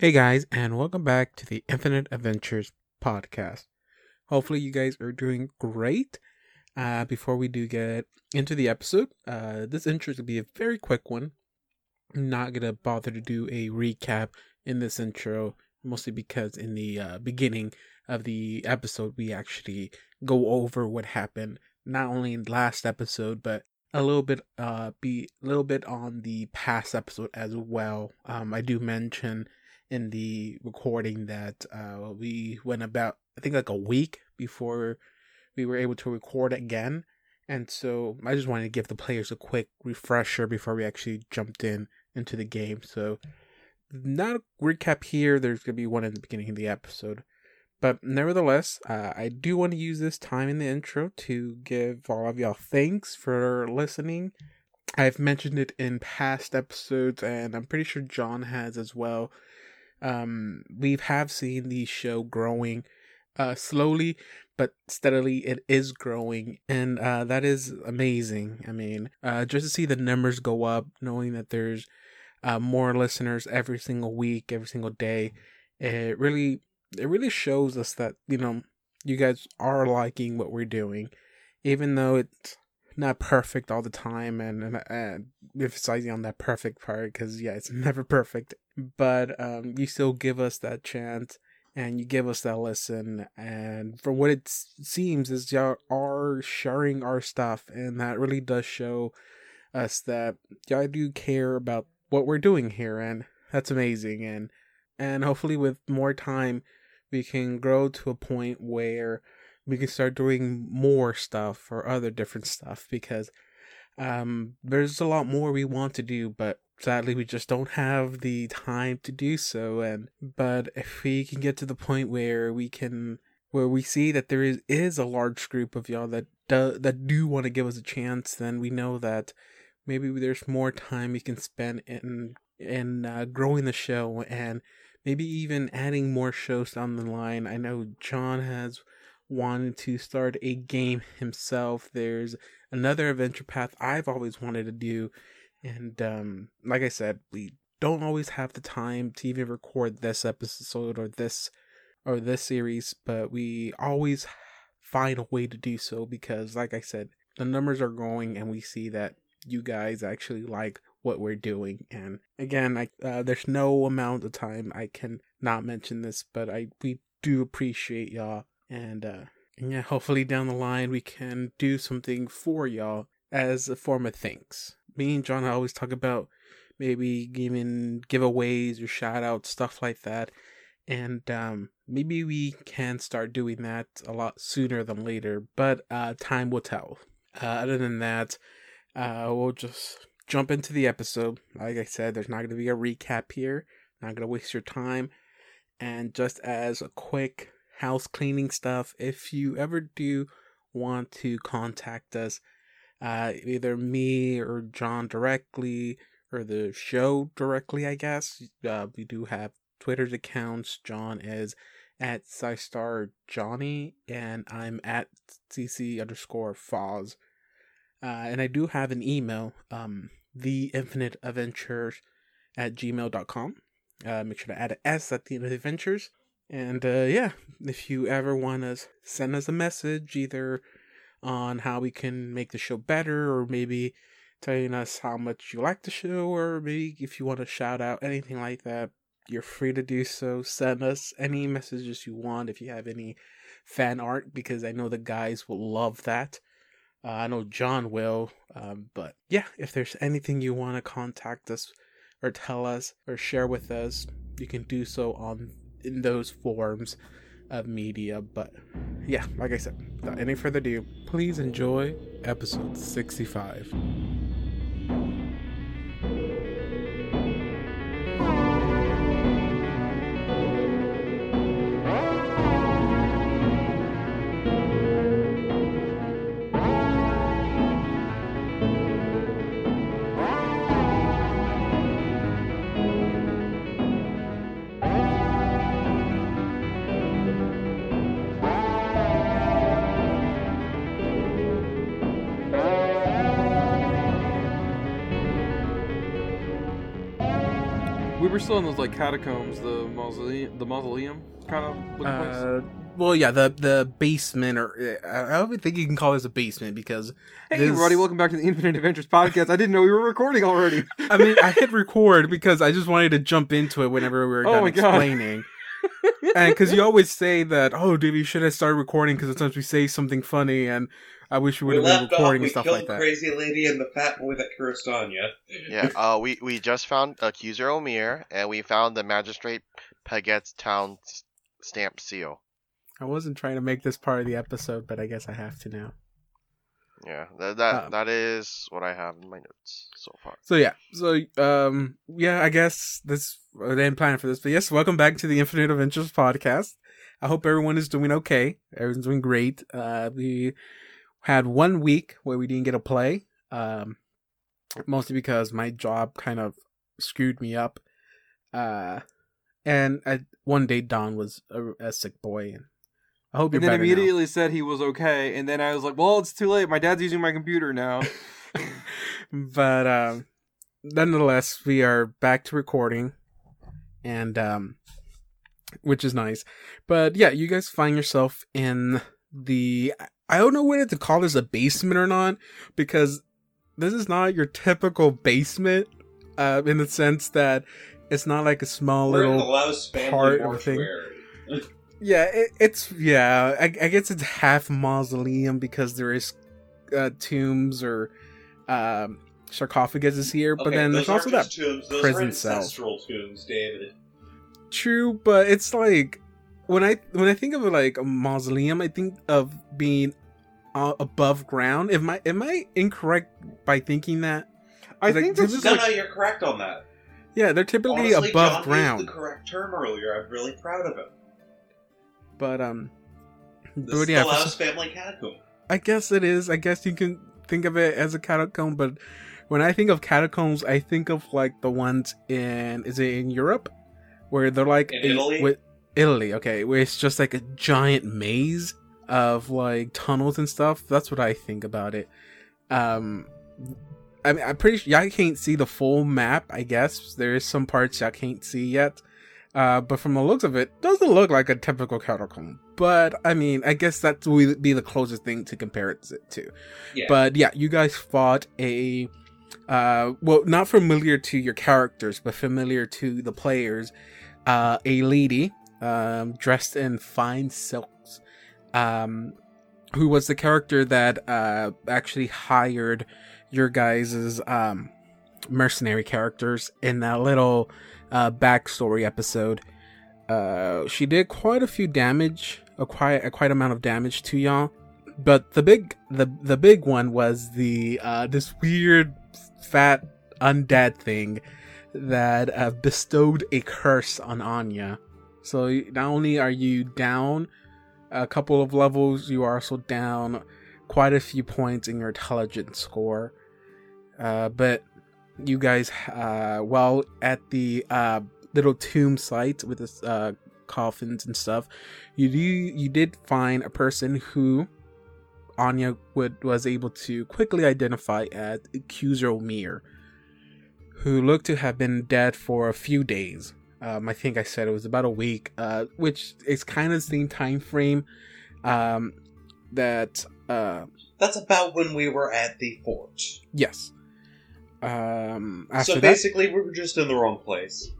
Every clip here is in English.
Hey guys, and welcome back to the Infinite Adventures podcast. Hopefully, you guys are doing great. Uh, before we do get into the episode, uh, this intro is gonna be a very quick one. I'm not gonna bother to do a recap in this intro, mostly because in the uh, beginning of the episode, we actually go over what happened not only in the last episode, but a little bit uh be a little bit on the past episode as well. Um, I do mention in the recording that uh, we went about I think like a week before we were able to record again. And so I just wanted to give the players a quick refresher before we actually jumped in into the game. So not a recap here. There's gonna be one in the beginning of the episode. But nevertheless, uh, I do want to use this time in the intro to give all of y'all thanks for listening. I've mentioned it in past episodes, and I'm pretty sure John has as well um, we have seen the show growing uh, slowly but steadily it is growing and uh, that is amazing i mean uh, just to see the numbers go up knowing that there's uh, more listeners every single week every single day it really it really shows us that you know you guys are liking what we're doing even though it's not perfect all the time and, and, and emphasizing on that perfect part because yeah it's never perfect. But um, you still give us that chance and you give us that listen and from what it seems is y'all are sharing our stuff and that really does show us that y'all do care about what we're doing here and that's amazing and and hopefully with more time we can grow to a point where we can start doing more stuff or other different stuff because um there's a lot more we want to do but sadly we just don't have the time to do so and but if we can get to the point where we can where we see that there is is a large group of y'all that do, that do want to give us a chance then we know that maybe there's more time we can spend in in uh, growing the show and maybe even adding more shows down the line. I know john has wanted to start a game himself. There's another adventure path i've always wanted to do and um, like I said, we don't always have the time to even record this episode or this or this series, but we always find a way to do so because like I said, the numbers are growing and we see that you guys actually like what we're doing. And again I uh, there's no amount of time I can not mention this but I we do appreciate y'all and uh yeah hopefully down the line we can do something for y'all as a form of thanks me and John always talk about maybe giving giveaways or shout outs, stuff like that. And um, maybe we can start doing that a lot sooner than later, but uh, time will tell. Uh, other than that, uh, we'll just jump into the episode. Like I said, there's not going to be a recap here, not going to waste your time. And just as a quick house cleaning stuff, if you ever do want to contact us, uh, either me or John directly or the show directly, I guess. Uh, we do have Twitter's accounts. John is at SciStar Johnny, and I'm at CC underscore Foz. Uh, and I do have an email, um, the infinite adventures at gmail.com. Uh, make sure to add an S at the end of the adventures. And uh, yeah, if you ever want to send us a message, either on how we can make the show better or maybe telling us how much you like the show or maybe if you want to shout out anything like that you're free to do so. Send us any messages you want if you have any fan art because i know the guys will love that. Uh, i know john will um, but yeah if there's anything you want to contact us or tell us or share with us you can do so on in those forms of media. But yeah, like I said, without any further ado, please enjoy episode 65. Still in those like catacombs, the mausoleum, the mausoleum kind of. Uh, well, yeah, the the basement, or uh, I don't even think you can call this a basement because Hey, this- everybody! Welcome back to the Infinite Adventures podcast. I didn't know we were recording already. I mean, I hit record because I just wanted to jump into it whenever we were Oh done explaining. and because you always say that, oh, dude, you should have started recording because sometimes we say something funny, and I wish we would We have been left off, recording we and stuff killed like that. Crazy Lady and the Fat Boy that cursed Anya. Yeah, uh, we, we just found accuser Omir, and we found the magistrate Paget's town stamp seal. I wasn't trying to make this part of the episode, but I guess I have to now. Yeah, that that, Um, that is what I have in my notes so far. So yeah, so um, yeah, I guess this I didn't plan for this, but yes, welcome back to the Infinite Adventures podcast. I hope everyone is doing okay. Everyone's doing great. Uh, we had one week where we didn't get to play, um, mostly because my job kind of screwed me up. Uh, and I, one day Don was a, a sick boy, and I hope you're and then better now. immediately said he was okay, and then I was like, "Well, it's too late. My dad's using my computer now." but um nonetheless we are back to recording and um which is nice but yeah you guys find yourself in the i don't know whether to call this a basement or not because this is not your typical basement uh in the sense that it's not like a small We're little part of thing. yeah it, it's yeah I, I guess it's half mausoleum because there is uh, tombs or um sarcophaguses here but then there's also that tombs, prison cell. ancestral tombs, David. True, but it's like when I when I think of like a mausoleum, I think of being uh, above ground. Am I am I incorrect by thinking that? I think is is No, like no, you're correct on that. Yeah, they're typically Honestly, above John ground. the correct term earlier. I'm really proud of him. But um, This but yeah, some- family catacomb. I guess it is. I guess you can think of it as a catacomb, but when I think of catacombs, I think of like the ones in is it in Europe where they're like In Italy? with Italy, okay, where it's just like a giant maze of like tunnels and stuff. That's what I think about it. Um, I mean, I'm pretty sure y'all can't see the full map. I guess there is some parts y'all can't see yet. Uh, but from the looks of it, doesn't look like a typical catacomb. But I mean, I guess that would be the closest thing to compare it to. Yeah. But yeah, you guys fought a, uh, well, not familiar to your characters, but familiar to the players. Uh, a lady, um, dressed in fine silks, um, who was the character that uh actually hired your guys's um mercenary characters in that little uh backstory episode. Uh, she did quite a few damage, a quite a quite amount of damage to y'all. But the big the the big one was the uh this weird fat undead thing that uh, bestowed a curse on Anya. So not only are you down a couple of levels, you are also down quite a few points in your intelligence score. Uh, but you guys, uh, while at the uh, little tomb site with the uh, coffins and stuff, you do you did find a person who Anya would was able to quickly identify as Accuser Omir, who looked to have been dead for a few days. Um, I think I said it was about a week, uh, which is kind of the same time frame um, that uh, That's about when we were at the fort. yes. Um, so that, basically, we were just in the wrong place.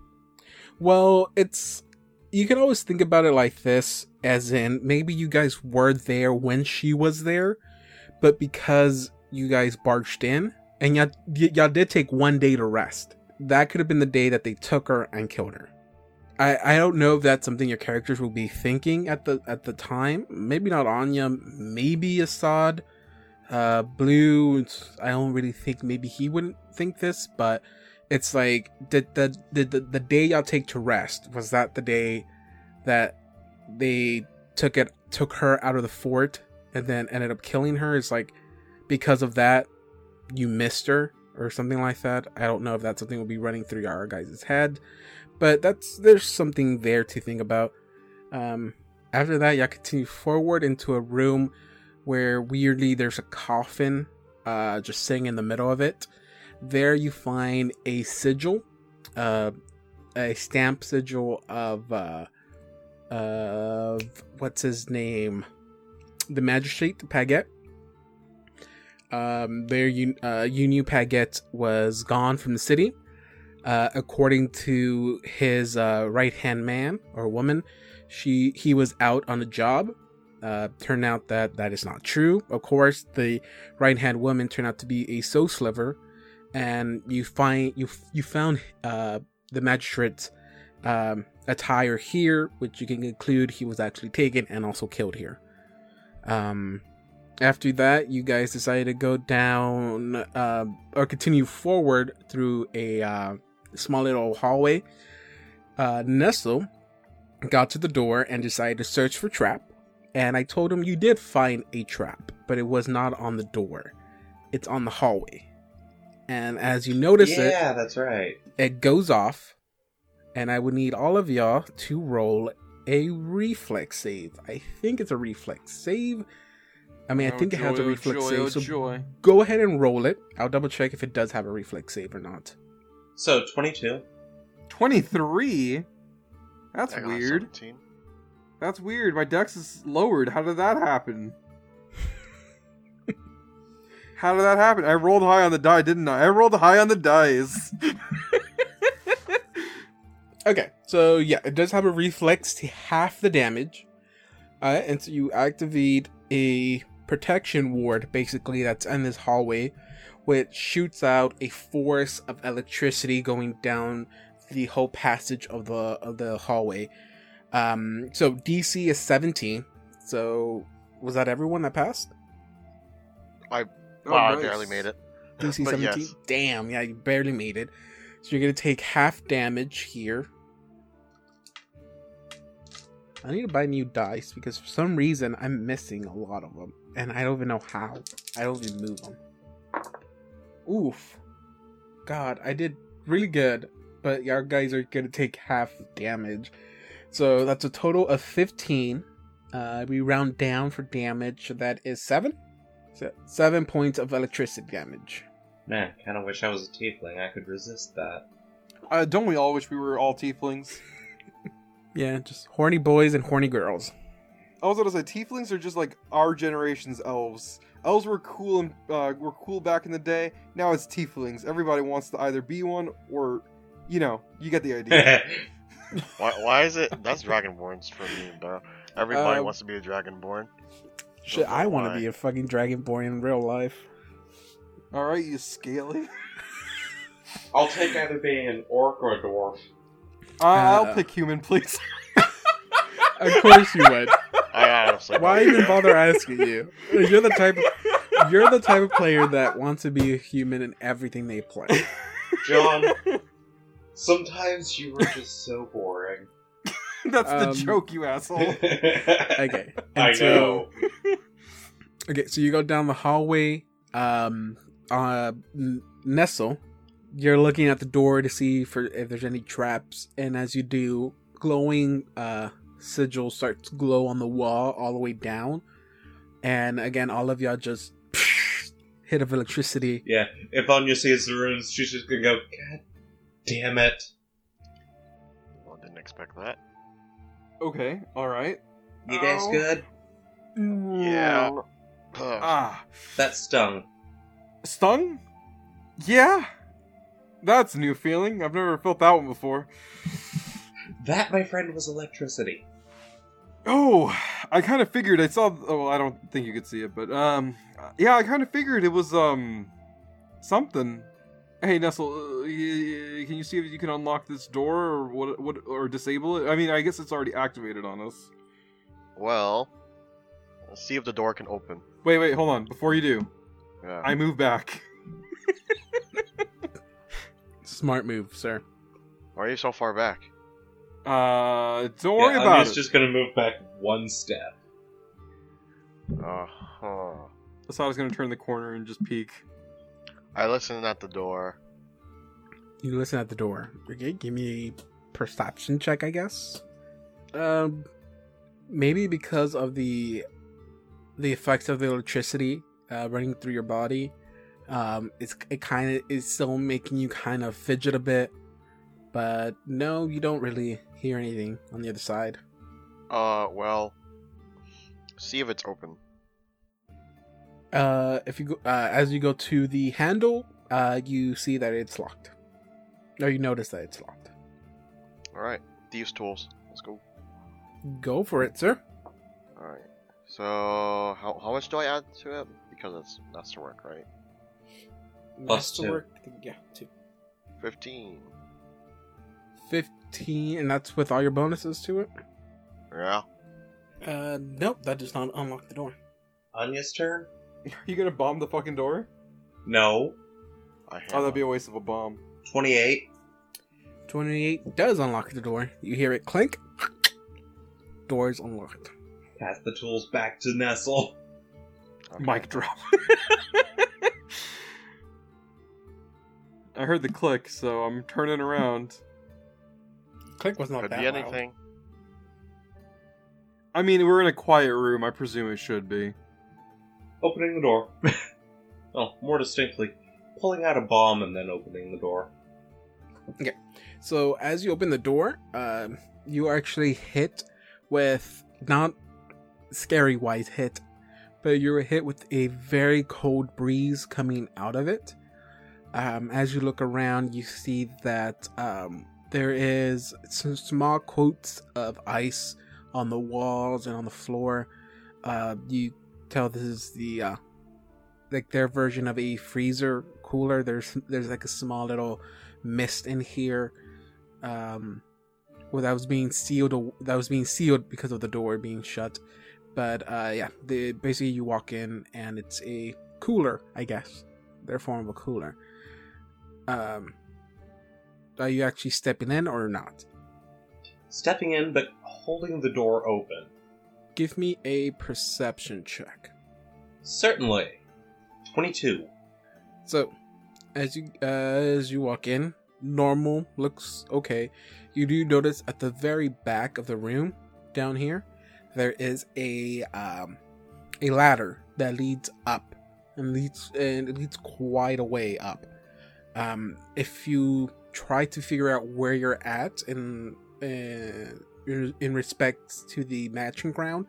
Well, it's you can always think about it like this, as in maybe you guys were there when she was there, but because you guys barged in and y'all, y- y'all did take one day to rest, that could have been the day that they took her and killed her. I, I don't know if that's something your characters will be thinking at the at the time. Maybe not Anya, maybe Assad. Uh, Blue, I don't really think maybe he wouldn't think this, but it's like the did the, the day y'all take to rest was that the day that they took it took her out of the fort and then ended up killing her is like because of that you missed her or something like that. I don't know if that's something will be running through our guys' head but that's there's something there to think about. Um after that y'all continue forward into a room where weirdly there's a coffin uh just sitting in the middle of it. There you find a sigil, uh, a stamp sigil of uh of what's his name, the magistrate Paget. Um, their uh, Union Paget was gone from the city. Uh, according to his uh, right hand man or woman, she he was out on a job. Uh, turned out that that is not true. Of course, the right hand woman turned out to be a soul sliver, and you find you you found uh, the magistrate's um, attire here, which you can conclude he was actually taken and also killed here. Um, after that, you guys decided to go down uh, or continue forward through a uh, small little hallway. Uh, Nestle got to the door and decided to search for trap. And I told him you did find a trap, but it was not on the door. It's on the hallway. And as you notice it, yeah, that's right. it goes off, and I would need all of y'all to roll a reflex save. I think it's a reflex save. I mean, I Oh, think it has a joy, oh, reflex joy, save. oh, So joy. go ahead and roll it. I'll double check if it does have a reflex save or not. So, 22. 23? That's I got weird. 17. That's weird. My dex is lowered. How did that happen? How did that happen? I rolled high on the die, didn't I? I rolled high on the dice. Okay, so yeah, it does have a reflex to half the damage. Uh, and so you activate a protection ward, basically, that's in this hallway, which shoots out a force of electricity going down the whole passage of the of the hallway. Um, so DC is 17. So was that everyone that passed? Oh, wow, I barely made it. DC 17? yes. Damn, yeah, you barely made it. So you're gonna take half damage here. I need to buy new dice because for some reason I'm missing a lot of them, and I don't even know how. I don't even move them. Oof. God, I did really good, but your guys are gonna take half damage. So that's a total of 15. Uh, we round down for damage. So that is seven. So seven points of electricity damage. Man, I kind of wish I was a tiefling. I could resist that. Uh, don't we all wish we were all tieflings? Yeah, just horny boys and horny girls. I was gonna say tieflings are just like our generation's elves. Elves were cool and uh, were cool back in the day. Now it's tieflings. Everybody wants to either be one or, you know, you get the idea. Why, why is it? That's Dragonborns for me, bro. Everybody Uh, wants to be a Dragonborn. Shit, I want to be a fucking dragonborn in real life. all right, you scaly. I'll take either being an orc or a dwarf. Uh, I'll pick human, please. Of course you would. I honestly. Why don't even care. bother asking you? You're the type of you're the type of player that wants to be a human in everything they play. John, sometimes you were just so boring. That's the Um, joke, you asshole. Okay. I so know. Okay, so you go down the hallway. Um, uh, Nestle, you're looking at the door to see for if there's any traps, and as you do, glowing uh sigil starts to glow on the wall all the way down, and again, all of y'all just hit of electricity. Yeah, if Anya sees the runes, she's just gonna go, God damn it. Well, didn't expect that. okay, all right. You guys good? Yeah. Ugh. Ah, That stung. stung? Yeah. That's a new feeling. I've never felt that one before. That, my friend, was electricity. Oh, I kind of figured I saw. Oh, well, I don't think you could see it, but um, yeah, I kind of figured it was um, something. Hey, Nestle, uh, y- y- can you see if you can unlock this door or what? What or disable it? I mean, I guess it's already activated on us. Well, let's see if the door can open. Wait, wait, hold on. Before you do, Yeah. I move back. Smart move, sir. Why are you so far back? Uh, don't worry yeah, about Anya's it. just gonna move back one step. Uh huh. I thought I was gonna turn the corner and just peek. I listen at the door. You listen at the door. Okay, give me a perception check, I guess. Um, maybe because of the the effects of the electricity uh, running through your body, um, it's it kind of is still making you kind of fidget a bit. But no, you don't really hear anything on the other side. Uh, well, see if it's open. Uh, if you go, uh, as you go to the handle, uh, you see that it's locked. Or you notice that it's locked. All right, thieves' tools. Let's go. Go for it, sir. All right. So, how how much do I add to it? Because it's masterwork, right? Plus two. Masterwork, yeah, two. Fifteen. 15, and that's with all your bonuses to it? Yeah. Uh, nope, that does not unlock the door. Anya's turn? Are you gonna bomb the fucking door? No. I have. Oh, that'd be a waste of a bomb. 28. 28 does unlock the door. You hear it clink. Door is unlocked. Pass the tools back to Nestle. Okay. Mic drop. I heard the click, so I'm turning around. Click was not Could that be loud. anything. I mean, we're in a quiet room. I presume it should be. Opening the door. oh, more distinctly, pulling out a bomb and then opening the door. Okay. So as you open the door, um, you are actually hit with not scary wise hit, but you're hit with a very cold breeze coming out of it. Um, as you look around, you see that um, there is some small coats of ice on the walls and on the floor. Uh, you tell this is the uh, like their version of a freezer cooler. There's there's like a small little mist in here um well that was being sealed that was being sealed because of the door being shut but uh yeah the basically you walk in and it's a cooler i guess their form of a cooler um are you actually stepping in or not Stepping in, but holding the door open. give me a perception check Certainly. 22. So, as you uh, as you walk in, normal looks okay. You do notice at the very back of the room, down here, there is a um, a ladder that leads up and leads and it leads quite a way up. Um, if you try to figure out where you're at in in in respect to the matching ground,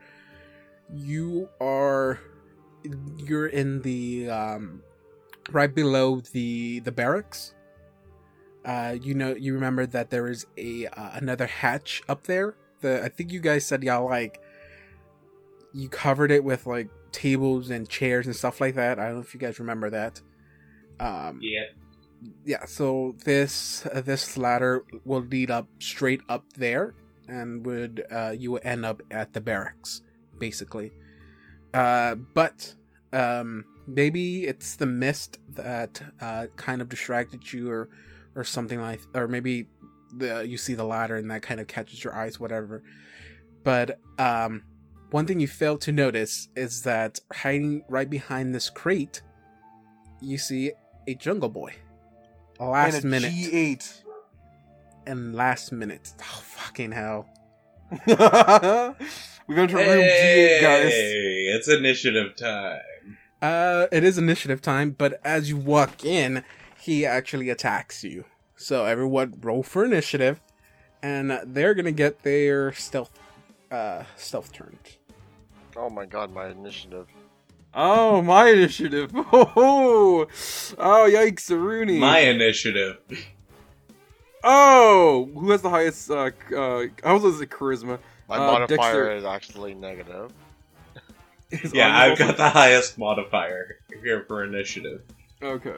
you are you're in the um, right below the the barracks. Uh, you know, you remember that there is a uh, another hatch up there. The I think you guys said y'all like you covered it with like tables and chairs and stuff like that. I don't know if you guys remember that. Um, Yeah. Yeah so this uh, this ladder will lead up straight up there and would uh you would end up at the barracks basically. Uh but um maybe it's the mist that uh kind of distracted you or or something like or maybe the you see the ladder and that kind of catches your eyes whatever. But um one thing you fail to notice is that hiding right behind this crate you see a jungle boy last and a minute G8. and last minute. Oh fucking hell! We've entered room G8, guys. It's initiative time. Uh, it is initiative time, but as you walk in, he actually attacks you. So everyone roll for initiative, and they're gonna get their stealth, uh, stealth turn. Oh my god, my initiative. Oh, my initiative. Oh, oh yikes, Rooney. My initiative. Oh, who has the highest? Uh, uh, I was it charisma. My Uh, modifier Dexter- is actually negative. Is Yeah, I've got the highest modifier here for initiative. Okay.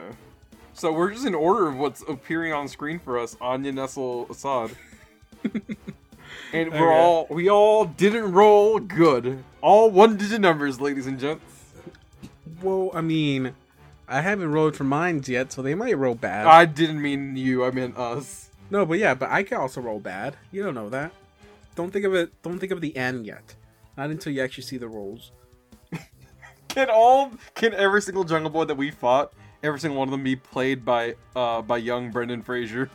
So we're just in order of what's appearing on screen for us. Anya, Nestle, Assad. and we're Okay. all we all didn't roll good. All one digit numbers, ladies and gents. Well, I mean, I haven't rolled for mines yet, so they might roll bad. I didn't mean you, I meant us. no, but yeah, but I can also roll bad. You don't know that. Don't think of it. Don't think of the end yet. Not until you actually see the rolls. Can all can every single jungle boy that we fought, every single one of them be played by uh by young Brendan Fraser?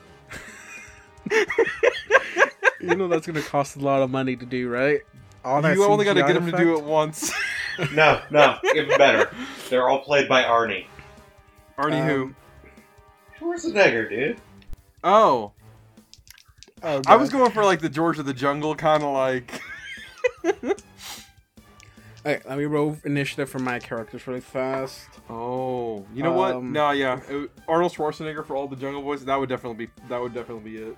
you know that's gonna cost a lot of money to do, right? All that you only gotta get him to do it once. No, no, even better. They're all played by Arnie. Arnie who? Um, Schwarzenegger, dude. Oh. Oh, I was God. going for like the George of the Jungle kind of like. Okay, let me roll initiative for my characters really fast. Oh, you know what? Um, No, yeah, it- Arnold Schwarzenegger for all the Jungle Boys. That would definitely be. That would definitely be it.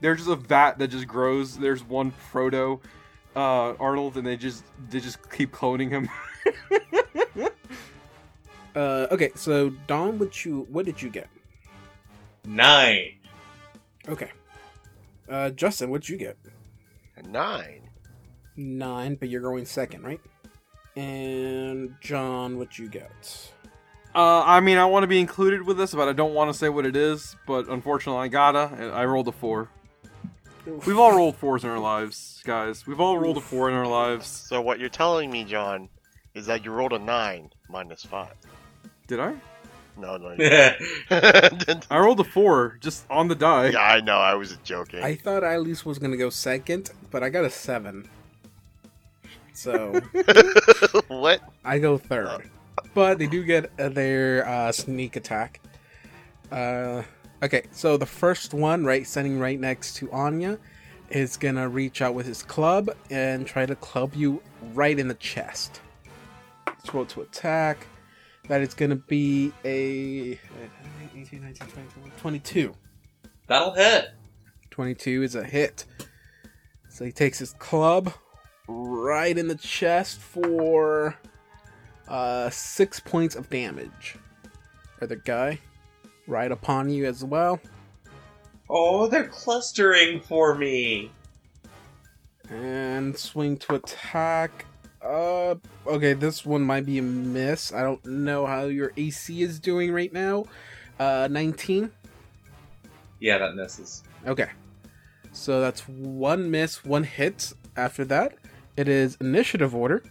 There's just a vat that just grows. There's one Frodo, uh, Arnold, and they just they just keep cloning him. Uh, okay, so Don, what you what did you get? Nine. Okay. Uh, Justin, what'd you get? A nine. Nine, but you're going second, right? And John, what you get? Uh, I mean, I want to be included with this, but I don't want to say what it is. But unfortunately, I gotta. I rolled a four. We've all rolled fours in our lives, guys. We've all rolled a four in our lives. So what you're telling me, John, is that you rolled a nine minus five. Did I? No, no. yeah, yeah, I rolled a four just on the die. Yeah, I know. I was joking. I thought I at least was gonna go second, but I got a seven. So what? I go third. But they do get uh, their uh, sneak attack. Uh, okay, so the first one, right, standing right next to Anya, is gonna reach out with his club and try to club you right in the chest. Let's roll to attack. That is gonna be a 18, 19, 20, 22. that'll hit. 22 is a hit. So he takes his club right in the chest for uh, six points of damage. Other guy, right upon you as well. Oh, they're clustering for me. And swing to attack. Uh, okay, this one might be a miss. I don't know how your AC is doing right now. Uh, 19. Yeah, that misses. Okay. So that's one miss, one hit. After that, it is initiative order.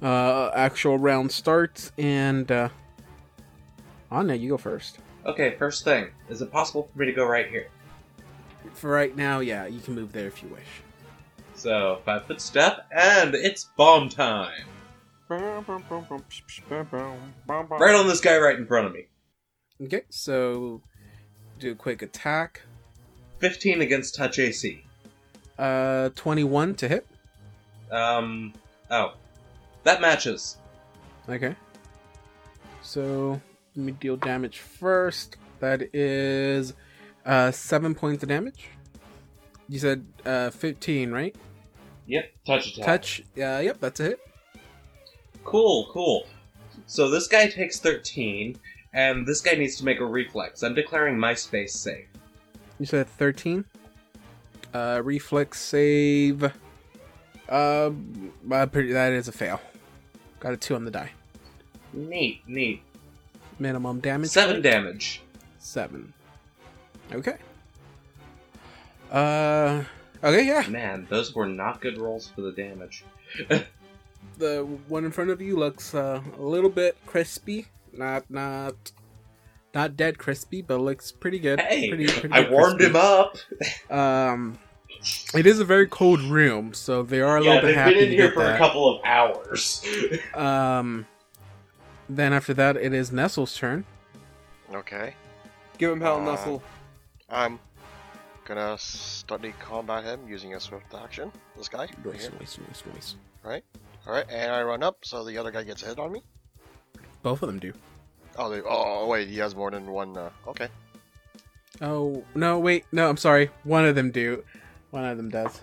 Uh, actual round starts, and uh, Anna, you go first. Okay, first thing. Is it possible for me to go right here? For right now, yeah, you can move there if you wish. So, five foot step, and it's bomb time. Right on this guy right in front of me. Okay, so do a quick attack. 15 against touch AC. Uh, 21 to hit. Um, oh. That matches. Okay. So let me deal damage first. That is uh seven points of damage. You said uh 15, right? Yep, touch attack. Touch. Uh, yep, that's a hit. Cool, cool. So this guy takes 13, and this guy needs to make a reflex. I'm declaring my space safe. You said 13. Uh, reflex save. Uh, uh, that is a fail. Got a two on the die. Neat, neat. Minimum damage. Seven damage. Seven. Okay. Uh. Okay, yeah. Man, those were not good rolls for the damage. the one in front of you looks uh, a little bit crispy. Not not not dead crispy, but looks pretty good. Hey, pretty, pretty I warmed crispy. him up. Um, it is a very cold room, so they are a yeah, little bit they've been in here for that. a couple of hours. Um, then after that, it is Nestle's turn. Okay. Give him hell, Uh, Nestle. I'm gonna study combat him using a swift action. This guy. right Noise, here. noise, noise, noise. All right, and I run up so the other guy gets hit on me. Both of them do. Oh, they, oh wait, he has more than one. Uh, okay. Oh no! Wait, no. I'm sorry. One of them do. One of them does.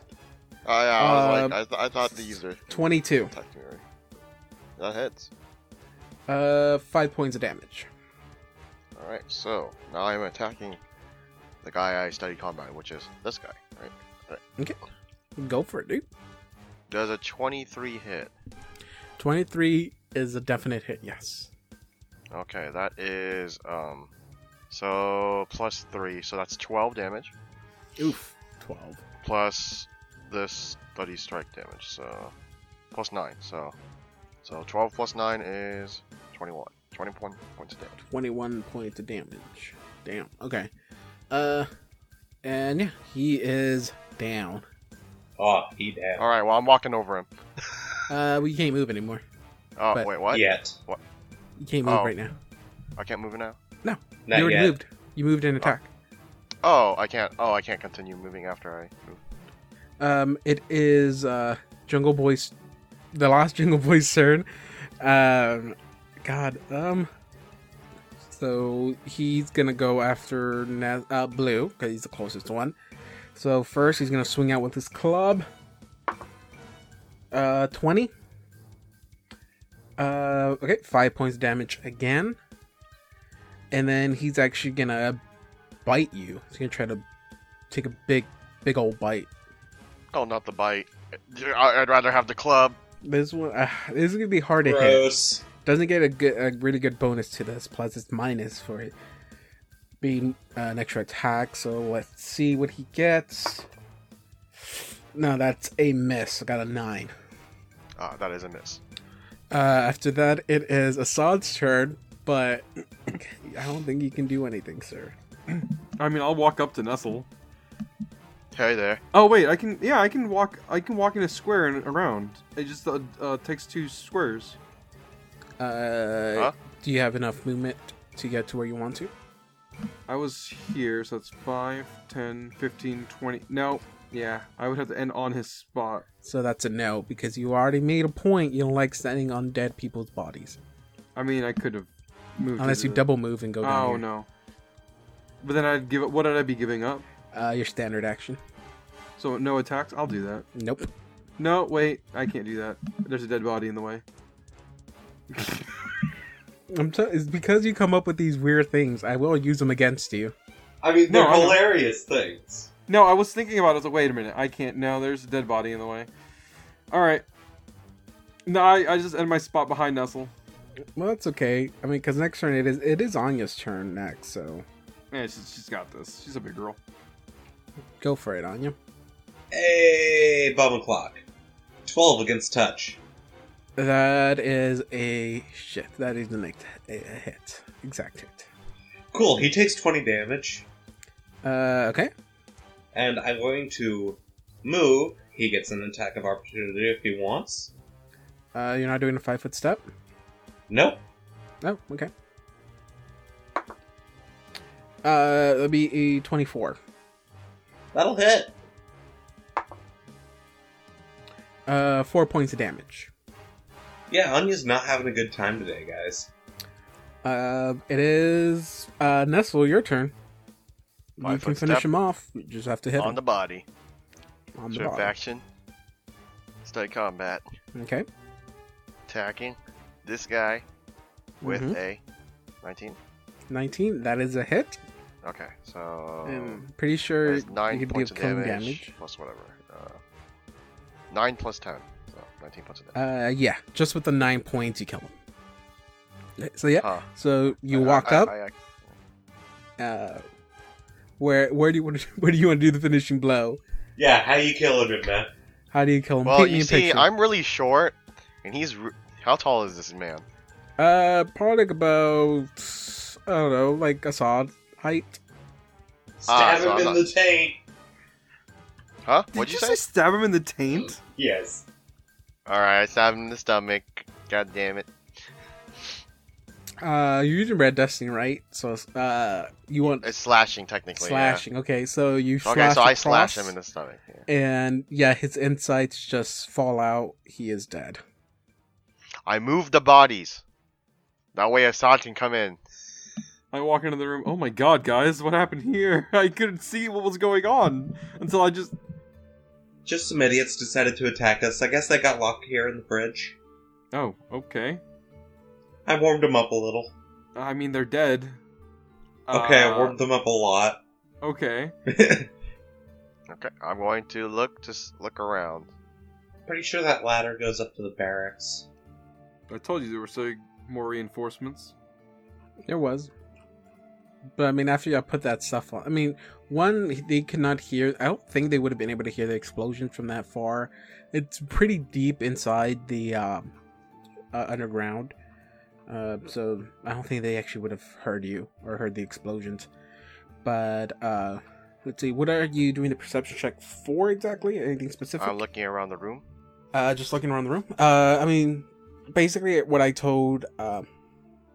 Oh yeah, I was Uh, like, I, th- I thought these are Twenty-two. me. Right? That hits. Uh, five points of damage. All right, so now I'm attacking the guy I studied combat, which is this guy. Right? Okay. Go for it, dude. Does a 23 hit? 23 is a definite hit, yes. Okay, that is um, so plus three, so that's 12 damage Oof. 12. plus this study strike damage, so plus nine. So so 12 plus nine is 21. 21 points of damage. 21 points of damage. Damn. Okay. Uh, and yeah, he is down. oh, he down. All right, well I'm walking over him. Uh, we can't move anymore. Oh But- wait, what? Yet. What? You can't move Oh. right now. I can't move it now. Not you already yet. moved. You moved in attack. Oh, I can't. Oh, I can't continue moving after I move. Um, it is uh, Jungle Boy's, the last Jungle Boy's turn. Um, God, um, so he's gonna go after Na- uh, Blue because he's the closest one. So first, he's gonna swing out with his club. Uh, twenty. Uh, okay, five points damage again. And then he's actually gonna bite you. He's gonna try to take a big, big old bite. Oh, not the bite. I- I'd rather have the club. This one, uh, this is gonna be hard to hit. Gross. Doesn't get a good, a really good bonus to this. Plus, it's minus for it being uh, an extra attack. So let's see what he gets. No, that's a miss. I got a nine. Ah, that is a miss. Uh, after that, it is Assad's turn, but I don't think you can do anything, sir. I mean, I'll walk up to Nestle. Hey there. Oh wait, I can. Yeah, I can walk. I can walk in a square and around. It just uh, uh, takes two squares. Uh, Huh? do you have enough movement to get to where you want to? I was here, so that's 5, 10, 15, 20. No, yeah, I would have to end on his spot. So that's a no because you already made a point. You don't like standing on dead people's bodies I mean, I could have moved. unless you the- double move and go down. Oh here. no. But then I'd give it. What would I be giving up? Uh, your standard action. So no attacks. I'll do that. Nope. No, wait, I can't do that. There's a dead body in the way. I'm t- it's because you come up with these weird things. I will use them against you. I mean, they're I know. hilarious things. No, I was thinking about it. I was like, wait a minute, I can't. No, there's a dead body in the way. All right. No, I, I just end my spot behind Nestle. Well, that's okay. I mean, because next turn it is it is Anya's turn next, so Yeah, she's, she's got this. She's a big girl. go for it, Anya. Hey, bomb clock. 12 against touch. That is a shit. That is an a, a hit. Exact hit. Cool, he takes 20 damage, Uh, okay. and I'm going to move. He gets an attack of opportunity if he wants. Uh, you're not doing a five foot step. Nope. Oh, okay. Uh, it'll be a twenty-four. That'll hit. Uh, four points of damage. Yeah, Anya's not having a good time today, guys. Uh, it is uh Nestle, your turn. you can finish him off. You just have to hit On him the body. on the Swift bottom. action. Studied combat. Okay. Attacking this guy with Mhm. a 19. Nineteen. That is a hit. Okay, so I'm pretty sure that's you nine could points give of damage, damage. plus whatever. Uh, nine plus ten, so 19 points of damage. Uh, yeah, just with the nine points, you kill him. So yeah, Huh. so you I- walk I- up. I- I- uh, where where do you want to where do you want to do the finishing blow? Yeah, how you killing him, man? How do you kill him? well, Paint you see, picture. I'm really short, and he's. r- How tall is this man? Uh, probably like about I don't know, like Assad height. Ah, Stab so I'm him in not- the taint. Huh? Did What'd you say say? stab him in the taint? Yes. Alright, I stabbed him in the stomach. God damn it. Uh, you're using red destiny, right? So uh, you want It's slashing, technically. yeah. slashing. Okay, so you Okay, so I across, slash him in the stomach. yeah. and yeah, his insights just fall out. He is dead. I move the bodies. That way Assad can come in. I walk into the room. Oh my god, guys, what happened here? I couldn't see what was going on until I just. Just some idiots decided to attack us. I guess they got locked here in the fridge. Oh, okay. I warmed them up a little. I mean, they're dead. Okay, I Uh, warmed them up a lot. Okay. Okay, I'm going to look just look around. Pretty sure that ladder goes up to the barracks. I told you there were so more reinforcements. There was. But I mean, after you put that stuff on, I mean, one they could not hear. I don't think they would have been able to hear the explosion from that far. It's pretty deep inside the um, uh, underground, uh, so I don't think they actually would have heard you or heard the explosions. But uh, let's see, what are you doing the perception check for exactly? Anything specific? I'm looking around the room. Uh, just looking around the room. Uh, I mean, basically, what I told um,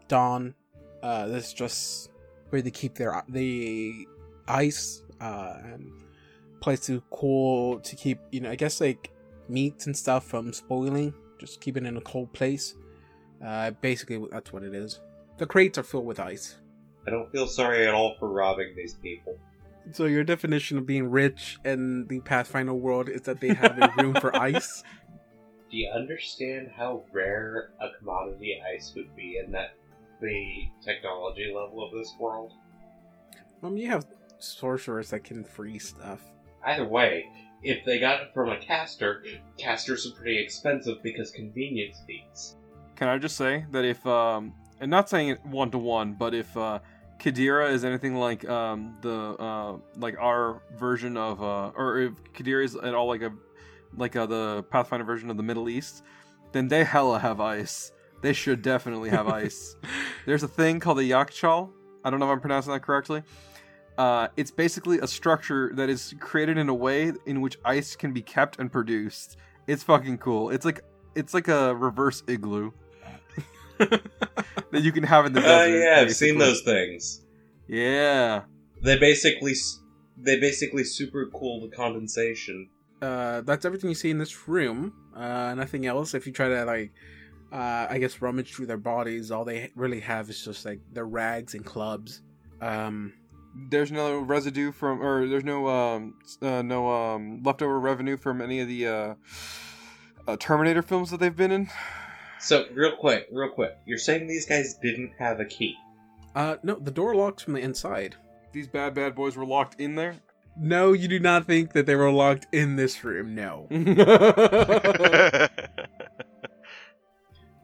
Don, uh, this is just where they keep their they ice uh, and place to cool to keep you know I guess like meats and stuff from spoiling. Just keep it in a cold place. Uh, basically, that's what it is. The crates are filled with ice. I don't feel sorry at all for robbing these people. So your definition of being rich in the Pathfinder world is that they have a room for ice. Do you understand how rare a commodity ice would be in that the technology level of this world? Um, you have sorcerers that can freeze stuff. Either way, if they got it from a caster, casters are pretty expensive because convenience fees. Can I just say that if, um, and not saying it one to one, but if uh, Qadira is anything like um, the uh, like our version of, uh, or if Qadira is at all like a like uh, the Pathfinder version of the Middle East, then they hella have ice. They should definitely have ice. There's a thing called a Yakhchal. I don't know if I'm pronouncing that correctly. Uh, it's basically a structure that is created in a way in which ice can be kept and produced. It's fucking cool. It's like it's like a reverse igloo that you can have in the Oh desert. yeah, I've seen those things. Yeah. They basically they basically super cool the condensation. uh, that's everything you see in this room. Uh, nothing else. If you try to like, uh, I guess rummage through their bodies, all they really have is just like their rags and clubs. Um, There's no residue from, or there's no um uh, no um leftover revenue from any of the uh, uh Terminator films that they've been in. So real quick, real quick, you're saying these guys didn't have a key? uh, no, the door locks from the inside. These bad bad boys were locked in there. No, you do not think that they were locked in this room. No.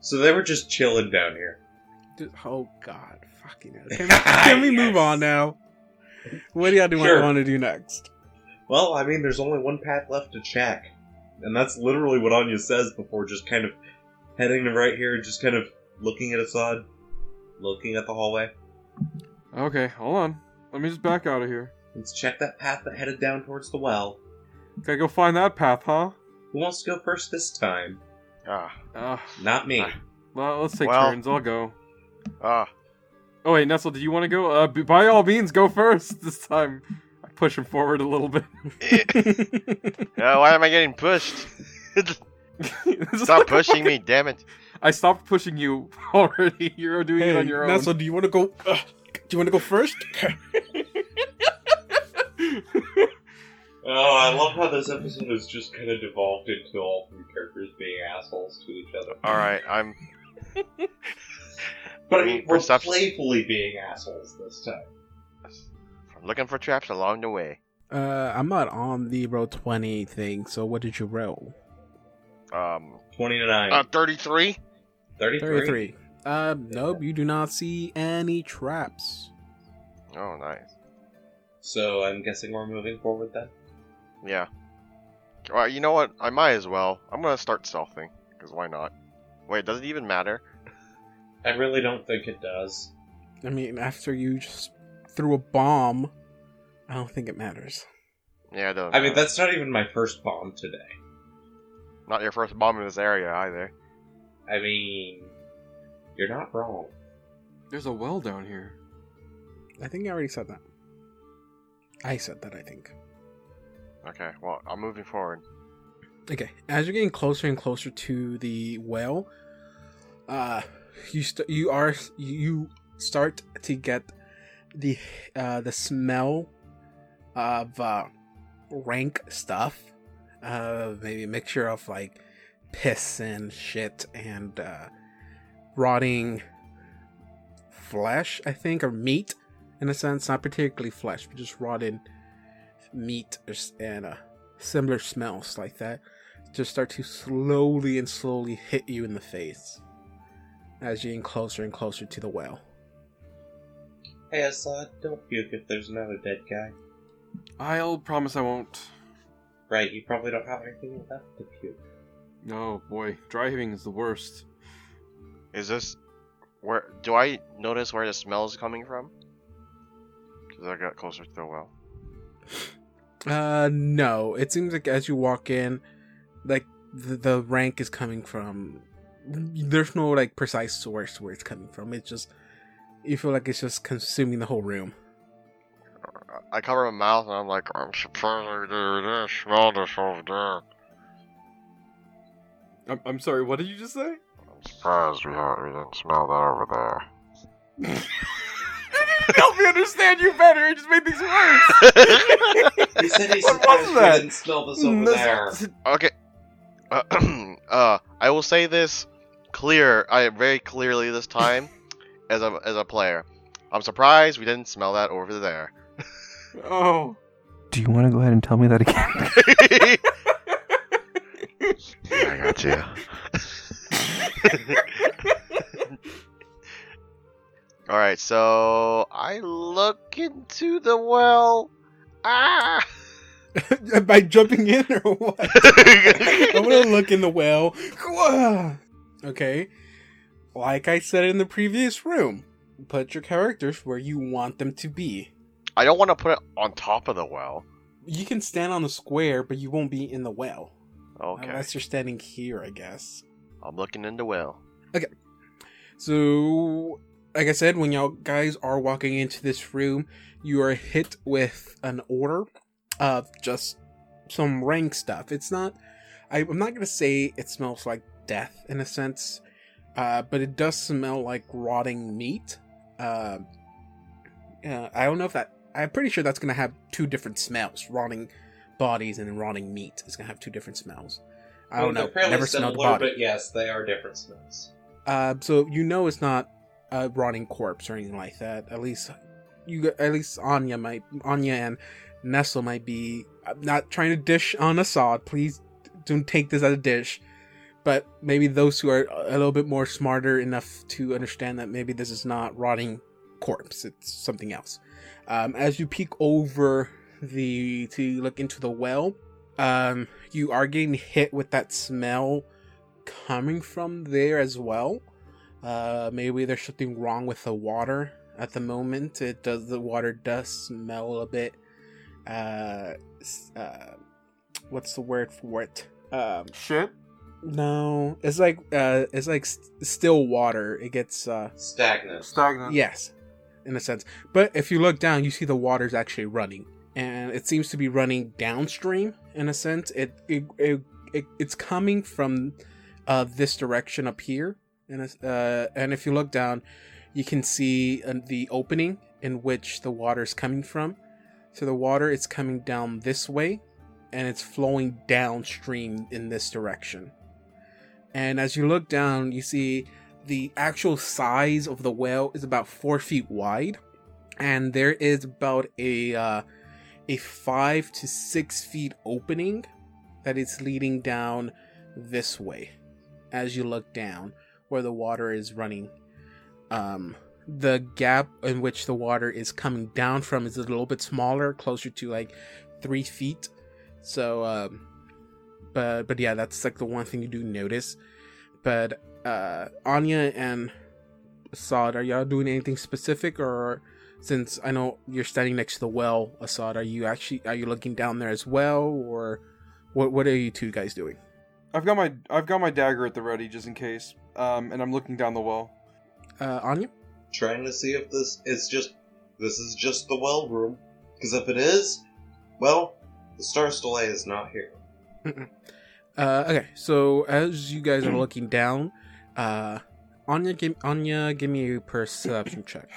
So they were just chilling down here. Dude, oh God, fucking hell. Can we, can we move on now? What do y'all do Sure. want to do next? Well, I mean, there's only one path left to check, and that's literally what Anya says before just kind of heading to right here, and just kind of looking at Assad, looking at the hallway. okay, hold on. Let me just back out of here. Let's check that path that headed down towards the well. Gotta go find that path, huh? Who wants to go first this time? Ah, Uh, Not me. Ah. well, let's take Well- turns. I'll go. ah. Oh wait, Nestle, do you want to go? Uh, by all means, go first this time. I push him forward a little bit. yeah, why am I getting pushed? Stop pushing me, damn it! I stopped pushing you already. You're doing it on your own. Nestle, do you want to go? Uh, do you want to go first? Oh, I love how this episode has just kind of devolved into all three characters being assholes to each other. All right, I'm. But I mean, we're Perception. playfully being assholes this time. I'm looking for traps along the way. uh, I'm not on the roll twenty thing. So what did you roll? Um, 29. uh, 33. 33? Thirty-three. Uh, nope. You do not see any traps. Oh, nice. So I'm guessing we're moving forward then? Yeah. Well, you know what? I might as well. I'm gonna start stealthing, because why not? Wait, does it even matter? I really don't think it does. I mean, after you just threw a bomb, I don't think it matters. Yeah, it doesn't I mean, that's not even my first bomb today. not your first bomb in this area either. I mean, you're not wrong. There's a well down here. I think I already said that. I said that. I think. Okay, well, I'm moving forward. Okay, as you're getting closer and closer to the well, uh, you st- you are you start to get the uh the smell of uh rank stuff, uh maybe a mixture of like piss and shit and uh rotting flesh, I think, or meat in a sense, not particularly flesh, but just rotted meat or and uh similar smells like that just start to slowly and slowly hit you in the face as you're getting closer and closer to the well. Hey, Assad, don't puke if there's another dead guy. I'll promise I won't. Right, you probably don't have anything left to puke. No, boy, driving is the worst. Is this where? Do I notice where the smell is coming from? Because I got closer to the well. Uh, no. It seems like as you walk in, like the, the rank is coming from. There's no like precise source where it's coming from. It's just you feel like it's just consuming the whole room. I cover my mouth and I'm like, I'm surprised we didn't smell this over there. I'm, I'm sorry. What did you just say? I'm surprised we, ha- we didn't smell that over there. Help me understand you better. It just made things worse. He said he's What was surprised we that? didn't smell this over there. Okay. Uh, I will say this clear, I very clearly this time, as a as a player. I'm surprised we didn't smell that over there. Oh. Do you want to go ahead and tell me that again? I got you. All right, so I look into the well. Ah! By jumping in or what? I'm gonna look in the well. Okay. Like I said in the previous room, put your characters where you want them to be. I don't want to put it on top of the well. You can stand on the square, but you won't be in the well. Okay, Unless you're standing here, I guess. I'm looking in the well. Okay. So, like I said, when y'all guys are walking into this room, you are hit with an order of just some rank stuff. It's not, I, I'm not gonna say it smells like death in a sense, uh, but it does smell like rotting meat. Uh, uh, I don't know if that. I'm pretty sure that's gonna have two different smells: rotting bodies and rotting meat. It's gonna have two different smells. I don't They're know. Never smelled the body. but yes, they are different smells. Uh, so you know it's not a rotting corpse or anything like that. At least you, at least Anya might, Anya and Nestle might be. I'm not trying to dish on Assad. Please don't take this as a dish. But maybe those who are a little bit more smarter enough to understand that maybe this is not rotting corpse. It's something else. Um, as you peek over the to look into the well, um, you are getting hit with that smell coming from there as well. Uh, maybe there's something wrong with the water at the moment. It does the water does smell a bit. Uh, uh, what's the word for it? Um, Shit. no, it's like uh, it's like st- still water. It gets uh, Stagnant. Stagnant. yes, in a sense. But if you look down, you see the water's actually running, and it seems to be running downstream in a sense. It it, it, it it's coming from uh, this direction up here, and uh, and if you look down, you can see uh, the opening in which the water is coming from. So the water is coming down this way, and it's flowing downstream in this direction. And as you look down, you see the actual size of the well is about four feet wide, and there is about a uh, a five to six feet opening that is leading down this way. As you look down, where the water is running, um, the gap in which the water is coming down from is a little bit smaller, closer to like three feet. So, um, but but yeah, that's like the one thing you do notice. But uh, Anya and Assad, are y'all doing anything specific, or since I know you're standing next to the well, Assad, are you actually are you looking down there as well, or what? What are you two guys doing? I've got my I've got my dagger at the ready just in case. Um, and I'm looking down the well. Uh, Anya, Trying to see if this is just this is just the well room. Because if it is, well, the star delay is not here. Uh, okay, so as you guys are looking down, uh, Anya, give, Anya, give me a perception check.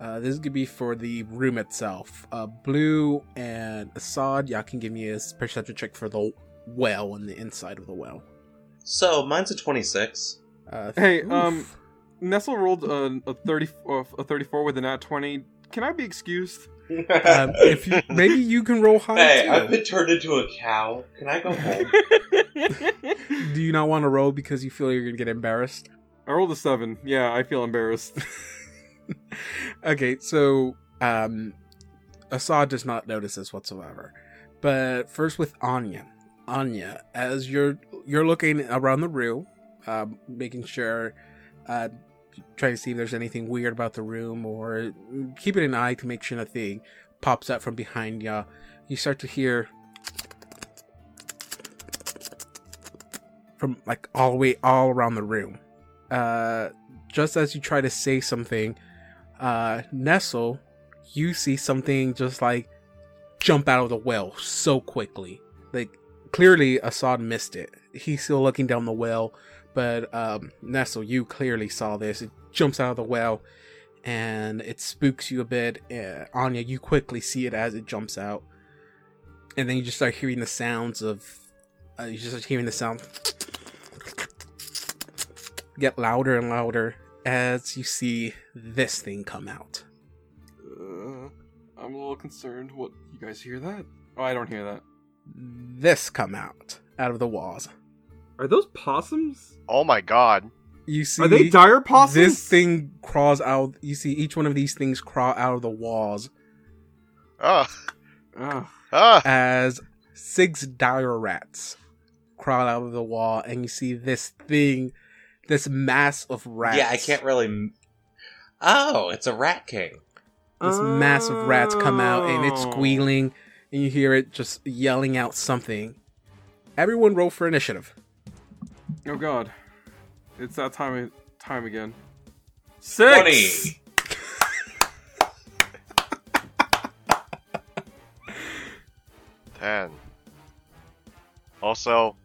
Uh, this is gonna be for the room itself. Uh, Blue and Assad, y'all can give me a perception check for the well and the inside of the well. So mine's a twenty-six. Uh, Hey, oof. um, Nestle rolled a, a thirty uh, a thirty four with a nat twenty. Can I be excused? um, if you maybe you can roll high hey, too. I've been turned into a cow. Can I go home? Do you not want to roll because you feel you're gonna get embarrassed? I rolled a seven. Yeah, I feel embarrassed. okay, so um Assad does not notice this whatsoever. But first with Anya. Anya, as you're you're looking around the room, um, making sure uh trying to see if there's anything weird about the room or keeping an eye to make sure nothing pops up from behind ya. You start to hear from like all the way all around the room. Uh just as you try to say something, uh, Nestle, you see something just like jump out of the well so quickly. Like clearly Assad missed it. He's still looking down the well, but um, Nestle, you clearly saw this. It jumps out of the well, and it spooks you a bit. Uh, Anya, you quickly see it as it jumps out, and then you just start hearing the sounds of. Uh, you just start hearing the sound get louder and louder as you see this thing come out. Uh, I'm a little concerned. What you guys hear that? Oh, I don't hear that. This come out out of the walls. Are those possums? Oh my god. You see, Are they dire possums? this thing crawls out. You see each one of these things crawl out of the walls Ah. Oh, Ah. as six dire rats crawl out of the wall, and you see this thing, this mass of rats. Yeah, I can't really. Oh, it's a rat king. This mass of rats come out, and it's Oh. squealing, and you hear it just yelling out something. Everyone, roll for initiative. Oh god, it's that time time again. Six. Twenty. Ten. Also,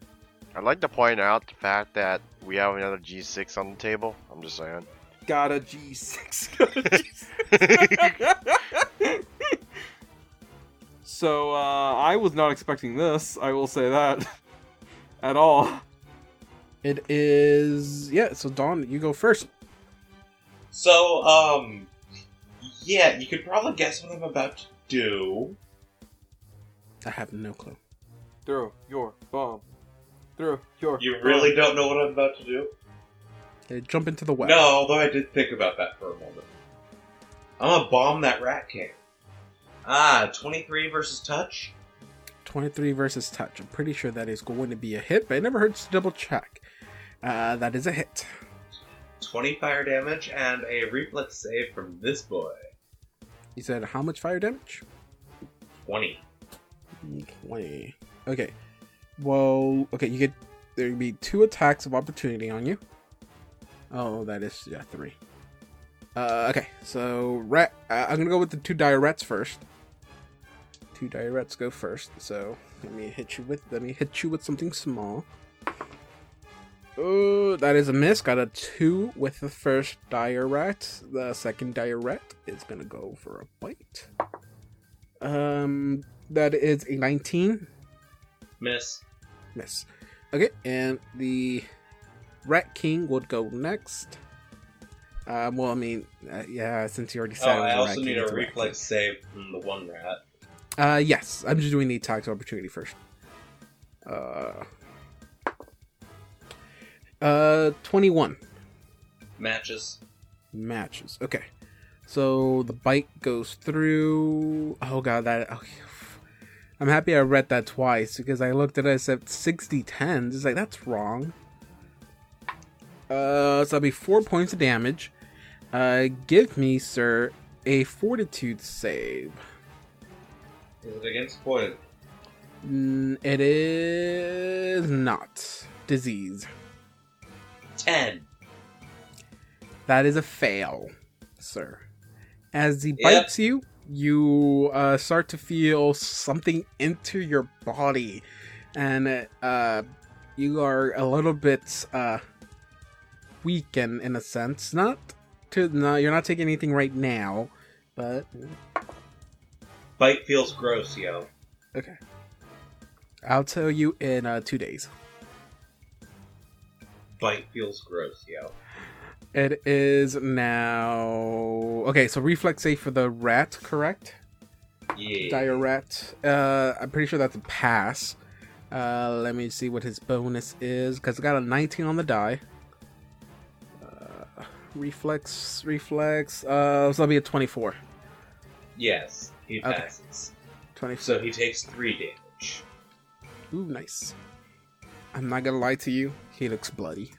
I'd like to point out the fact that we have another G6 on the table. I'm just saying. Got a G6. Got a G6. so uh, I was not expecting this. I will say that at all. It is yeah. So Don, you go first. So, um, yeah, you could probably guess what I'm about to do. I have no clue. Throw your bomb. Throw your. You bomb. really don't know what I'm about to do? Okay, jump into the well. No, although I did think about that for a moment. I'm gonna bomb that rat king. Ah, 23 versus touch? 23 versus touch. I'm pretty sure that is going to be a hit, but it never hurts to double check. Uh, that is a hit. 20 fire damage and a reflex save from this boy. You said how much fire damage? 20. 20. Okay. Well, okay, you get there'd be two attacks of opportunity on you. Oh, that is yeah, three. Uh, okay, so rat. Uh, I'm gonna go with the two dire rats first. Two dire rats go first. So let me hit you with let me hit you with something small. Oh, that is a miss. Got a two with the first dire rat. The second dire rat is gonna go for a bite. Um, that is a 19 Miss. miss. Okay, and the Rat King would go next. Uh, well, I mean, uh, yeah, since you already Oh, said it was I also need a reflex save from the one rat. Uh, yes, I'm just doing the attack opportunity first. Uh, uh, 21 Matches. matches. Okay, so the bite goes through. Oh god, that. Okay. I'm happy I read that twice because I looked at it. I said 60 10s. It's like that's wrong. Uh, so that'll be four points of damage. Uh, give me, sir, a fortitude save. Is it against poison? It is not disease. 10. That is a fail, sir. As he Yep. bites you, you uh, start to feel something enter your body, and uh, you are a little bit uh, weakened in a sense. Not to no, you're not taking anything right now, but Bite feels gross, yo. okay. I'll tell you in uh, two days. Bite feels gross, yo. It is now okay. So reflex save for the rat, correct? Yeah. Dire rat. Uh, I'm pretty sure that's a pass. Uh, let me see what his bonus is because I got a 19 on the die. Uh, reflex, reflex. Uh, so that'll be a 24. Yes, he Okay. passes. 24. So he takes 3 damage. Ooh, nice. I'm not gonna lie to you. He looks bloody.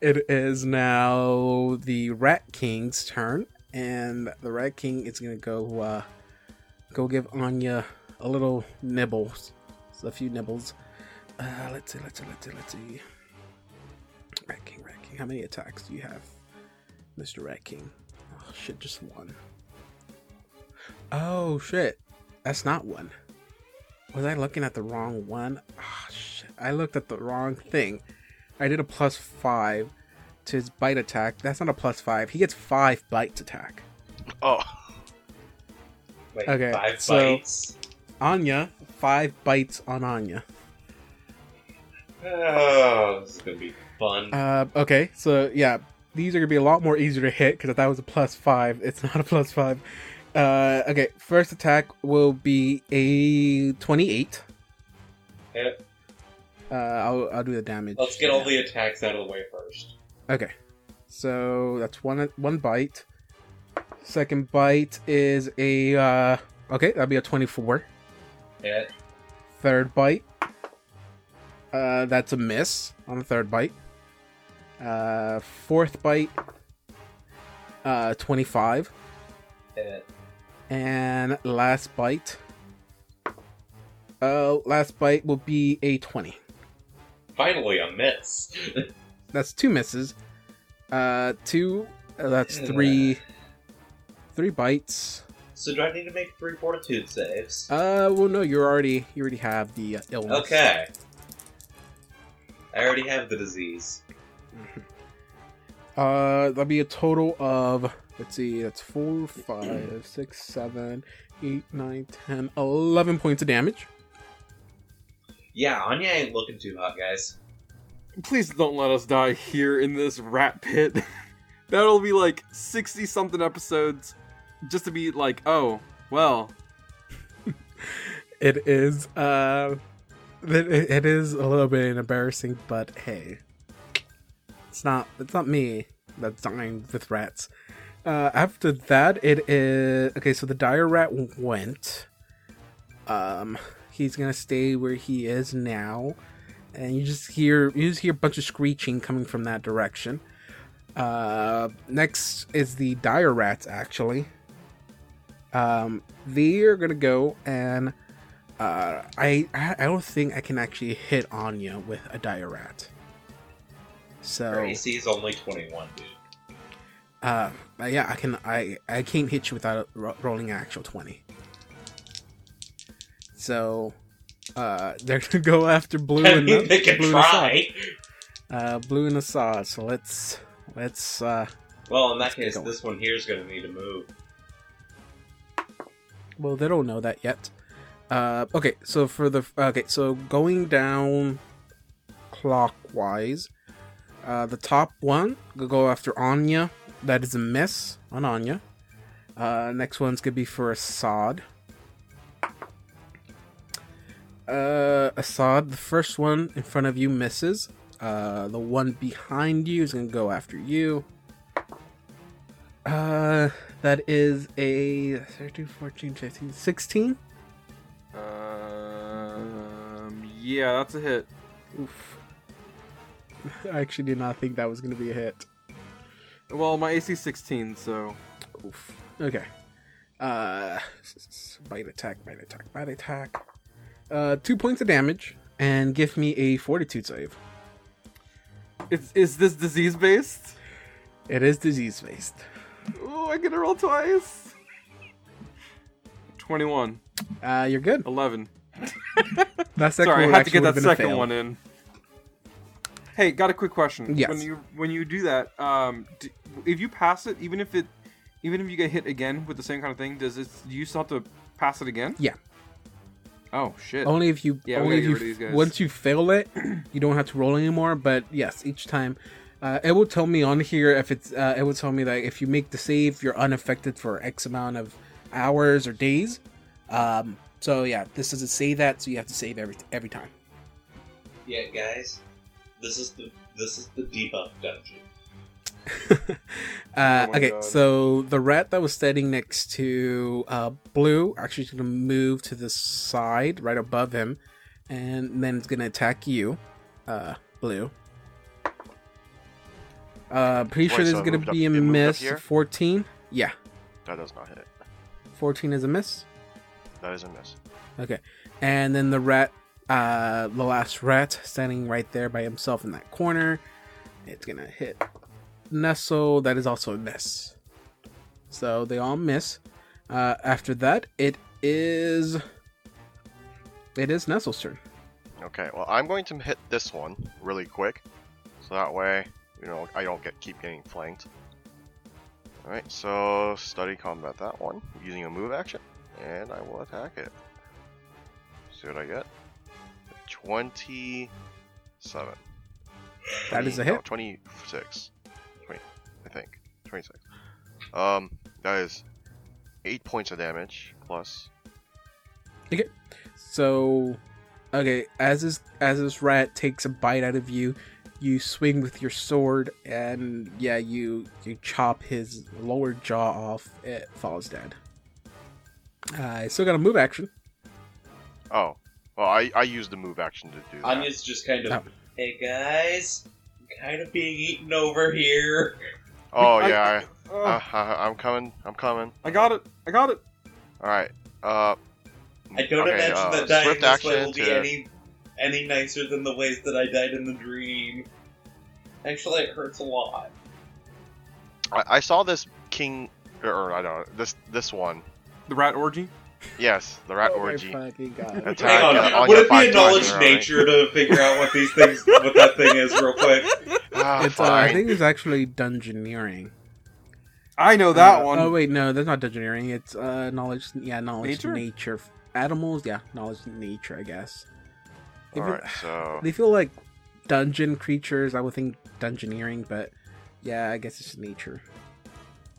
It is now the Rat King's turn, and the Rat King is gonna go uh, go give Anya a little nibble, a few nibbles. Uh, let's see, let's see, let's see, let's see. Rat King, Rat King. How many attacks do you have, Mr. Rat King? Oh shit, just one. Oh shit, that's not one. Was I looking at the wrong one? Ah shit, I looked at the wrong thing. I did a plus five to his bite attack. That's not a plus five. He gets five bites attack. Oh, Wait, Okay, five so- bites. Anya, five bites on Anya. Oh, this is gonna be fun. Uh, okay, so yeah, these are gonna be a lot more easier to hit because that was a plus five. It's not a plus five. Uh, okay, first attack will be a twenty-eight. Hit. Uh, I'll I'll do the damage. Let's get all the attacks out of the way first. Okay, so that's one one bite. Second bite is a uh, okay, that'll be a twenty-four. Hit. Third bite. Uh, that's a miss on the third bite. Uh, fourth bite. Uh, twenty-five. Hit. And last bite. Uh, last bite will be a 20. Finally, a miss. That's two misses. Uh, two. Uh, that's three. Three bites. so do I need to make three fortitude saves? Uh, well, no, you already you already have the uh, illness. Okay. I already have the disease. Uh, that'll be a total of let's see, that's four, five, six, seven, eight, nine, ten, eleven points of damage. Yeah, Anya ain't looking too hot, guys. Please don't let us die here in this rat pit. That'll be like 60 something episodes just to be like, oh, well, It is uh, it, it is a little bit embarrassing, but hey, it's not it's not me that's dying with rats. Uh, after that, it is okay. So the dire rat went. Um, he's gonna stay where he is now, and you just hear you just hear a bunch of screeching coming from that direction. Uh, next is the dire rats. Actually, um, they're gonna go and uh, I I don't think I can actually hit Anya with a dire rat. So Her AC is only 21, dude. uh, yeah, I can. I I can't hit you without ro- rolling an actual twenty. So, uh, they're gonna go after blue and mean, they can blue and Assad. try. Uh, blue and Assad. So let's let's. uh Well, in that case, this one here is to need to move. Well, they don't know that yet. Uh, okay, so for the okay, so going down clockwise, uh, the top one will go after Anya. That is a miss on Anya. Uh, next one's gonna be for Assad. Uh, Assad, the first one in front of you misses. Uh, the one behind you is gonna go after you. Uh, that is a 13, 14, 15, 16. um, yeah, that's a hit. Oof. I actually did not think that was going to be a hit. Well, my AC 16, so Oof. Okay. Uh, bite attack, bite attack, bite attack. Uh, two points of damage, and give me a fortitude save. it's is this disease based? It is disease based. Oh, I get to roll twice. 21, Uh, you're good. 11. That second Sorry, I had to get that would've been a second one in. Hey, got a quick question. Yes. When you when you do that, um, d if you pass it, even if it, even if you get hit again with the same kind of thing, does it? Do you still have to pass it again? Yeah. Oh shit. Only if you Yeah, only if you get rid of these guys. once you fail it, you don't have to roll anymore. But yes, each time, uh, it will tell me on here if it's uh, it will tell me that if you make the save, you're unaffected for X amount of hours or days. Um, so yeah, this doesn't say that, so you have to save every every time. Yeah, guys, this is the this is the debuff dungeon. uh, Oh okay, God. so the rat that was standing next to uh, Blue actually is going to move to the side right above him, and then it's going to attack you, uh, Blue. Uh, pretty sure Wait, there's so going to up- be a up miss. 14? Yeah, That does not hit. 14 is a miss. That is a miss. Okay, and then the rat, uh, the last rat standing right there by himself in that corner, it's going to hit Nestle. That is also a miss. So they all miss. Uh, after that, it is it is Nestle's turn. Okay, well, I'm going to hit this one really quick, so that way, you know, I don't get keep getting flanked. Alright, so study combat that one using a move action, and I will attack it. See what I get? 27. That is a hit. no, hit. 26. 20, I think. 26. Um, that is 8 points of damage, plus. Okay. So, okay, as this as this rat takes a bite out of you, you swing with your sword, and yeah, you you chop his lower jaw off. It falls dead. Uh, I still got a move action. Oh. Well, I, I used the move action to do that. Anya's just kind of, Oh. hey guys, I'm kind of being eaten over here. Oh, I- yeah, I, Uh, uh, I, I'm coming. I'm coming. I got it. I got it. Alright, uh. I don't okay, imagine uh, that dying swift this way action will be to- any any nicer than the ways that I died in the dream. Actually, it hurts a lot. I, I saw this king, or, or I don't know, this this one. The rat orgy. Yes, the rat Oh my orgy. fucking God. Attack, Hang on, would it be a knowledge times in a row, right? nature to figure out what these things, what that thing is, real quick? Ah, It's uh, I think it's actually dungeoneering. I know that Uh, one. Oh wait, no, that's not dungeoneering. It's uh knowledge. Yeah, knowledge Nature? nature. Animals. Yeah, knowledge nature. I guess. If you- Alright, so. They feel like dungeon creatures. I would think dungeoneering, but yeah, I guess it's nature.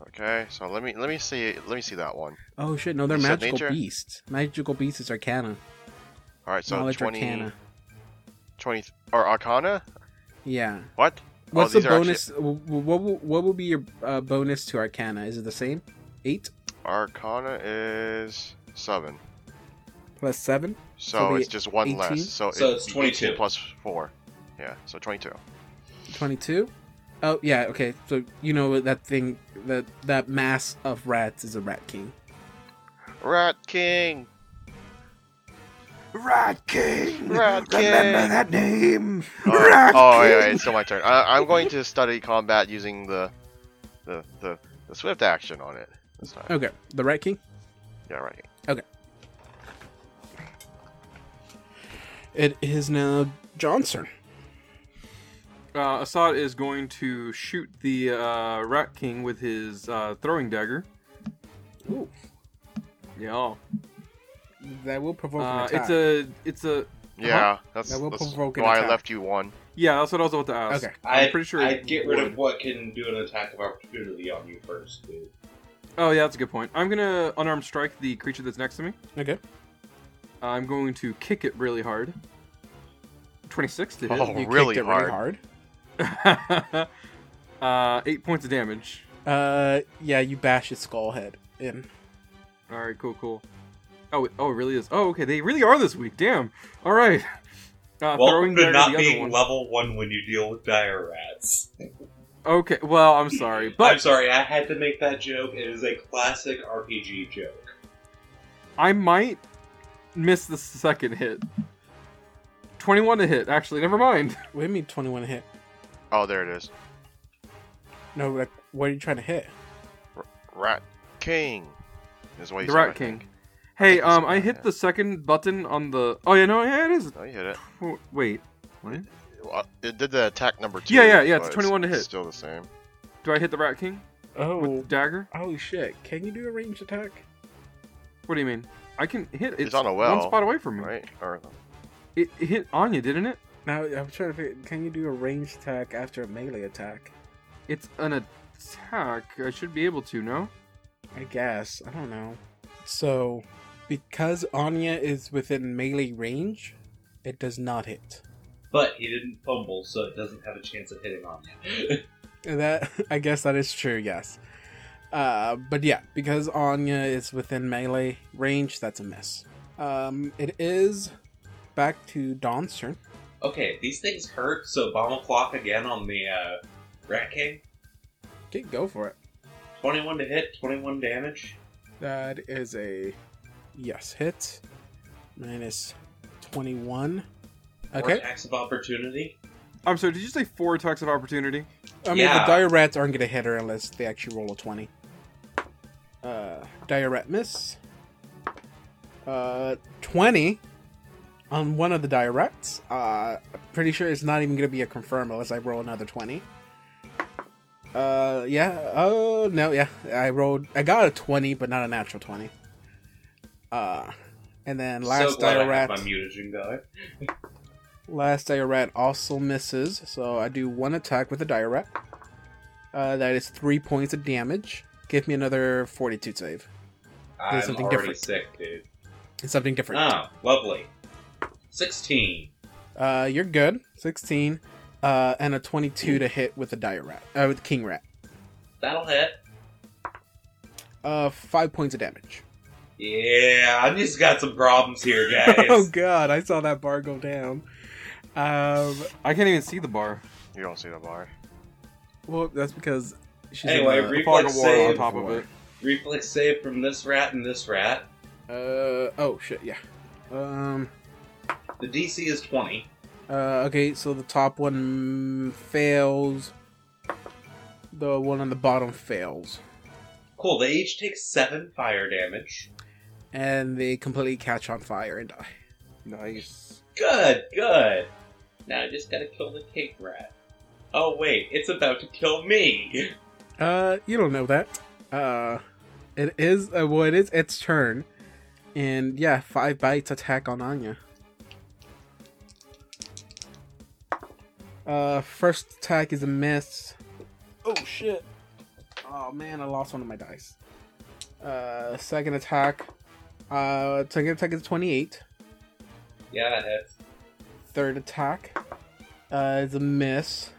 Okay, so let me let me see let me see that one. Oh shit! No, they're You magical beasts. Magical beasts is Arcana. Alright, so knowledge 20, Arcana. 20 or Arcana? Yeah. What? What's oh, the bonus? w w- What will, what will be your uh, bonus to Arcana? Is it the same? Eight Arcana is seven. plus seven. So, So it's just one 18? less. So, So it's it's 22. plus four. Yeah, so 22. Twenty-two. Oh yeah. Okay. So you know that thing that that mass of rats is a rat king. Rat King! Rat King. Rat King! Remember that name. Oh, Rat oh yeah, King. it's still my turn. I, I'm going to study combat using the, the the the swift action on it this time. Okay. The rat king. Yeah, right. Okay. It is now John's turn. Uh, Assad is going to shoot the uh, Rat King with his uh, throwing dagger. Ooh. Yeah. That will provoke an Uh, attack. it's a. It's a. Yeah, that's, That will that's provoke an why I left you one. Yeah, that's what I was about to ask. Okay. I'm pretty sure. I'd get rid would. of what can do an attack of opportunity on you first, dude. Oh yeah, that's a good point. I'm gonna unarmed strike the creature that's next to me. okay. I'm going to kick it really hard. 26 to hit. Oh, You really kicked it hard. really hard. uh, eight points of damage. Uh, yeah, you bash its skull head in. All right, cool, cool. Oh, it, oh, it really is. Oh, okay, they really are this week. Damn. All right. Uh, throwing Welcome to not the being one. level one when you deal with dire rats. Okay, well, I'm sorry, I'm sorry, I had to make that joke. It is a classic RPG joke. I might miss the second hit. 21 to hit. Actually, never mind. What do you mean twenty-one hit? Oh, there it is. No, like what are you trying to hit? Rat King is what you The said, Rat I King. think. Hey, think um, I hit yeah. the second button on the. Oh yeah, no, yeah, it is. Oh, you hit it. Oh, Wait, what? Well, it did the attack number two. Yeah, yeah, yeah, so it's 21 to hit. Still the same. Do I hit the Rat King Oh, with the dagger? holy shit! Can you do a ranged attack? What do you mean? I can hit. It's, It's on a well, one spot away from me. Right? Or It, it hit Anya, didn't it? Now I'm trying to figure. Can you do a ranged attack after a melee attack? It's an attack. I should be able to. No. I guess. I don't know. So, because Anya is within melee range, it does not hit. But he didn't fumble, so it doesn't have a chance of hitting on you. That I guess that is true. Yes. Uh, but yeah, because Anya is within melee range, that's a miss. Um, it is back to Don's turn. Okay, these things hurt, so bomb a clock again on the uh, Rat King. Okay, go for it. 21 to hit, 21 damage. That is a yes hit. Minus twenty-one. Four Okay. attacks of opportunity. I'm sorry. Did you say four attacks of opportunity? I mean, Yeah. the dire rats aren't gonna hit her unless they actually roll a twenty. Uh, dire rat miss. Uh, 20 on one of the dire rats. Uh, pretty sure it's not even going to be a confirm unless I roll another 20. Uh, yeah. Oh, no, yeah. I rolled, I got a 20, but not a natural 20. Uh, and then last so have my mutagen guy. Last dire rat also misses, so I do one attack with a dire rat. Uh, that is three points of damage. Give me another fortitude save. I'm something already different. sick, dude. It's something different. Oh, lovely. 16. Uh, you're good. 16. Uh, and a 22 to hit with the dire rat. Uh, with king rat. That'll hit. Uh, five points of damage. Yeah, I just got some problems here, guys. oh god, I saw that bar go down. Um, I can't even see the bar. You don't see the bar. well, that's because she's Anyway, in the re- Fog of Reflex water on top of it. Reflex save from this rat and this rat. Uh, oh shit, yeah. Um, The DC is 20. uh, okay, so the top one fails. The one on the bottom fails. Cool, they each take 7 fire damage. And they completely catch on fire and die. Nice. Good, good. Now I just gotta kill the cake rat. Oh wait, it's about to kill me. Uh, you don't know that. Uh, it is uh, well, it is its turn, and yeah, five bites attack on Anya. Uh, first attack is a miss. Oh shit! Oh man, I lost one of my dice. Uh, second attack. Uh, second attack is twenty-eight. Yeah, that hits. Third attack uh, is a miss.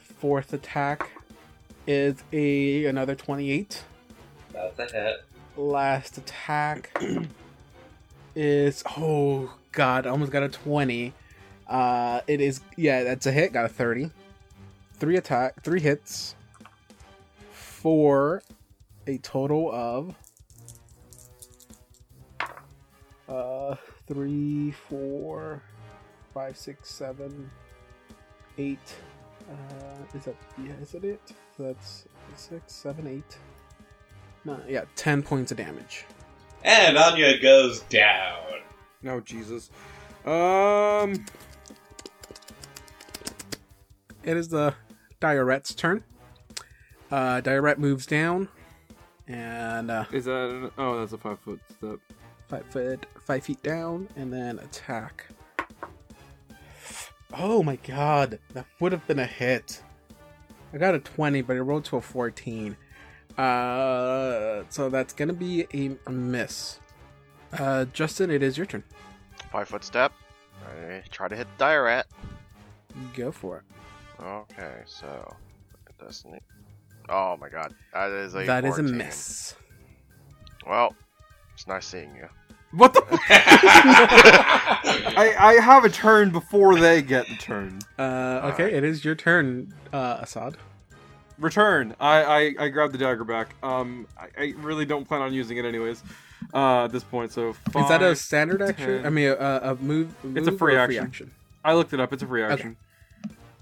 Fourth attack is a another twenty-eight. That's a hit. Last attack is oh god, I almost got a twenty. Uh, it is yeah, that's a hit. Got a thirty. Three attack, three hits for a total of uh three, four, five, six, seven, eight. Uh, is that yeah? Is that it? So that's six, seven, eight. No, yeah, ten points of damage. And Anya goes down. No, Jesus. Um, It is the dire rat's turn. Uh, dire rat moves down, and uh, is that? An, oh, that's a five foot step. five foot, five feet down, and then attack. Oh my god, that would have been a hit. I got a twenty, but it rolled to a fourteen. Uh, so that's gonna be a, a miss. Uh, Justin, it is your turn. Five foot step. I try to hit the dire. Go for it. Okay, so destiny. Oh my god, that is a. That is a 14. miss. Well, it's nice seeing you. What the? I I have a turn before they get the turn. Uh, okay, Alright. it is your turn, uh, Assad. Return. I I, I grabbed the dagger back. Um, I, I really don't plan on using it anyways. Uh, at this point, so five, is that a standard action? 10. I mean, a, a move. It's a move free or action. I looked it up. It's a free action.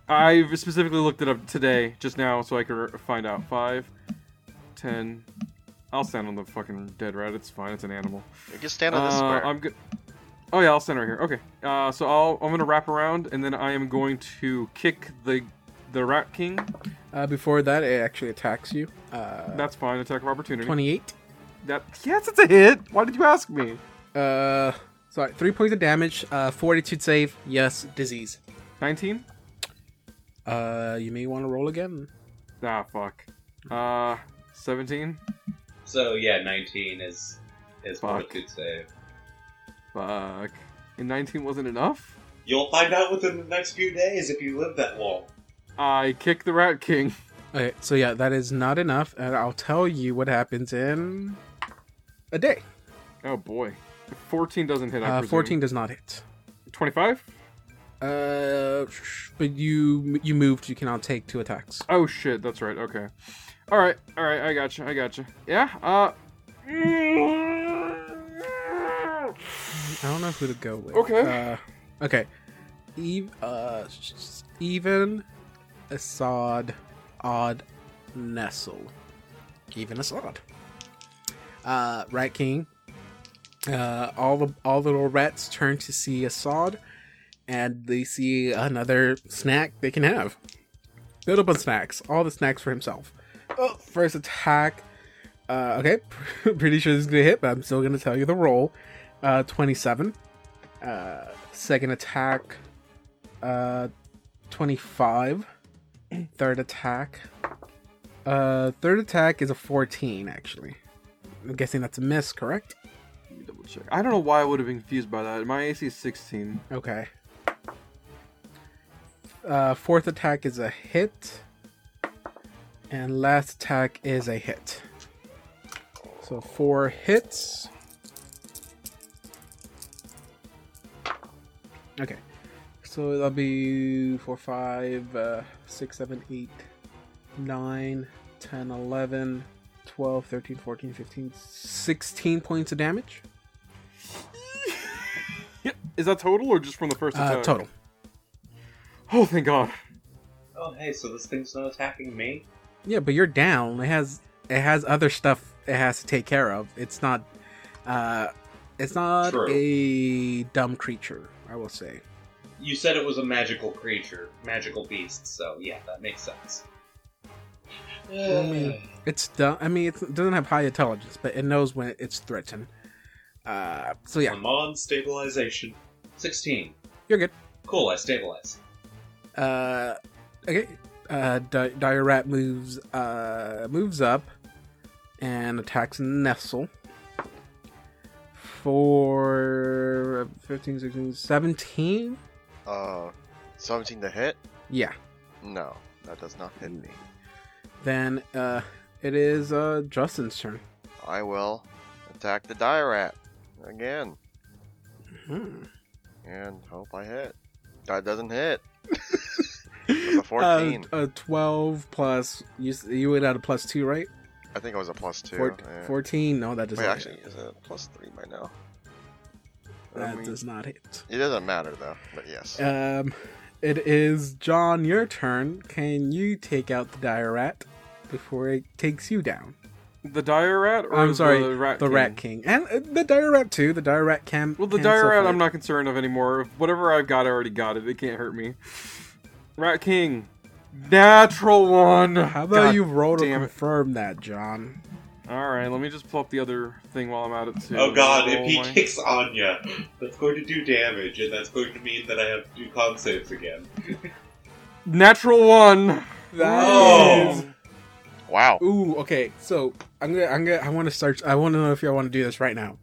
I specifically looked it up today, just now, so I could find out. Five, ten. I'll stand on the fucking dead rat. It's fine. It's an animal. You can stand on this Uh, square. I'm good. Oh yeah, I'll stand right here. Okay. Uh, so I'll I'm gonna wrap around, and then I am going to kick the the rat king. Uh, before that, it actually attacks you. Uh, That's fine. Attack of opportunity. twenty-eight. That yes, it's a hit. Why did you ask me? Uh, sorry, three points of damage. Uh, fortitude save. Yes, disease. Nineteen. Uh, you may want to roll again. Ah, fuck. Uh, seventeen. So yeah, 19 is is Fuck. fortitude save. Fuck. And nineteen wasn't enough. You'll find out within the next few days if you live that long. I kick the rat king. Okay, so yeah, that is not enough, and I'll tell you what happens in a day. Oh boy. Fourteen doesn't hit. I Uh, fourteen does not hit. Twenty-five. Uh, but you you moved. You cannot take two attacks. Oh shit, that's right. Okay. All right, all right. I got you. I got you. Yeah. Uh. I don't know who to go with. Okay. Uh, okay. Eve, uh, even Assad, odd Nestle. Even Assad. uh, Rat King. Uh, all the all the little rats turn to see Assad, and they see another snack they can have. Build up on snacks. All the snacks for himself. Oh, first attack. Uh, okay, pretty sure this is gonna hit, but I'm still gonna tell you the roll. Uh, 27. Uh, second attack. Uh, 25. Third attack. Uh, third attack is a 14, actually. I'm guessing that's a miss, correct? Let me double check. I don't know why I would have been confused by that. My AC is 16. Okay. Uh, fourth attack is a hit. And last attack is a hit. So four hits. Okay. So that'll be four, five, uh, six, seven, eight, nine, 10, 11, 12, 13, 14, 15, 16 points of damage. Yep. Is that total or just from the first Uh, attack? total. Oh, thank God. Oh, hey, so this thing's not attacking me? Yeah, but you're down. It has it has other stuff it has to take care of. It's not uh it's not True. a dumb creature, I will say. You said it was a magical creature, magical beast, so yeah, that makes sense. I mean, it's dumb. I mean, it doesn't have high intelligence, but it knows when it's threatened. Uh, so yeah, I'm on stabilization. 16. you're good. Cool, I stabilize. Uh, okay. Uh, Di- Dire Rat moves uh moves up and attacks Nestle for 15, 16, 17. Uh, 17 to hit? Yeah. No, that does not hit me. Then uh, it is uh Justin's turn. I will attack the dire rat again Hmm. and hope I hit. That doesn't hit. With a 14. Uh, uh, 12 plus. You s- you would add a plus two, right? I think it was a plus two. Four, yeah. 14. No, that does Wait, not. actually, is it plus three by now? hit. I that mean, does not hit. It doesn't matter though, but yes. Um, it is John. Your turn. Can you take out the dire rat before it takes you down? The dire rat? Or I'm sorry, the rat the king? rat king and uh, the dire rat too. The dire rat can. Well, the can dire rat fight. I'm not concerned of anymore. Whatever I've got, I already got it. It can't hurt me. Rat king. Natural one. How about God you roll to damn it. confirm that, John? Alright, let me just pull up the other thing while I'm at it too. Oh god, if he my- kicks Anya, that's going to do damage, and that's going to mean that I have to do con saves again. Natural one. That Oh. is- wow. Ooh, okay. So I'm gonna, I'm gonna, I want to start. I want to know if y'all want to do this right now.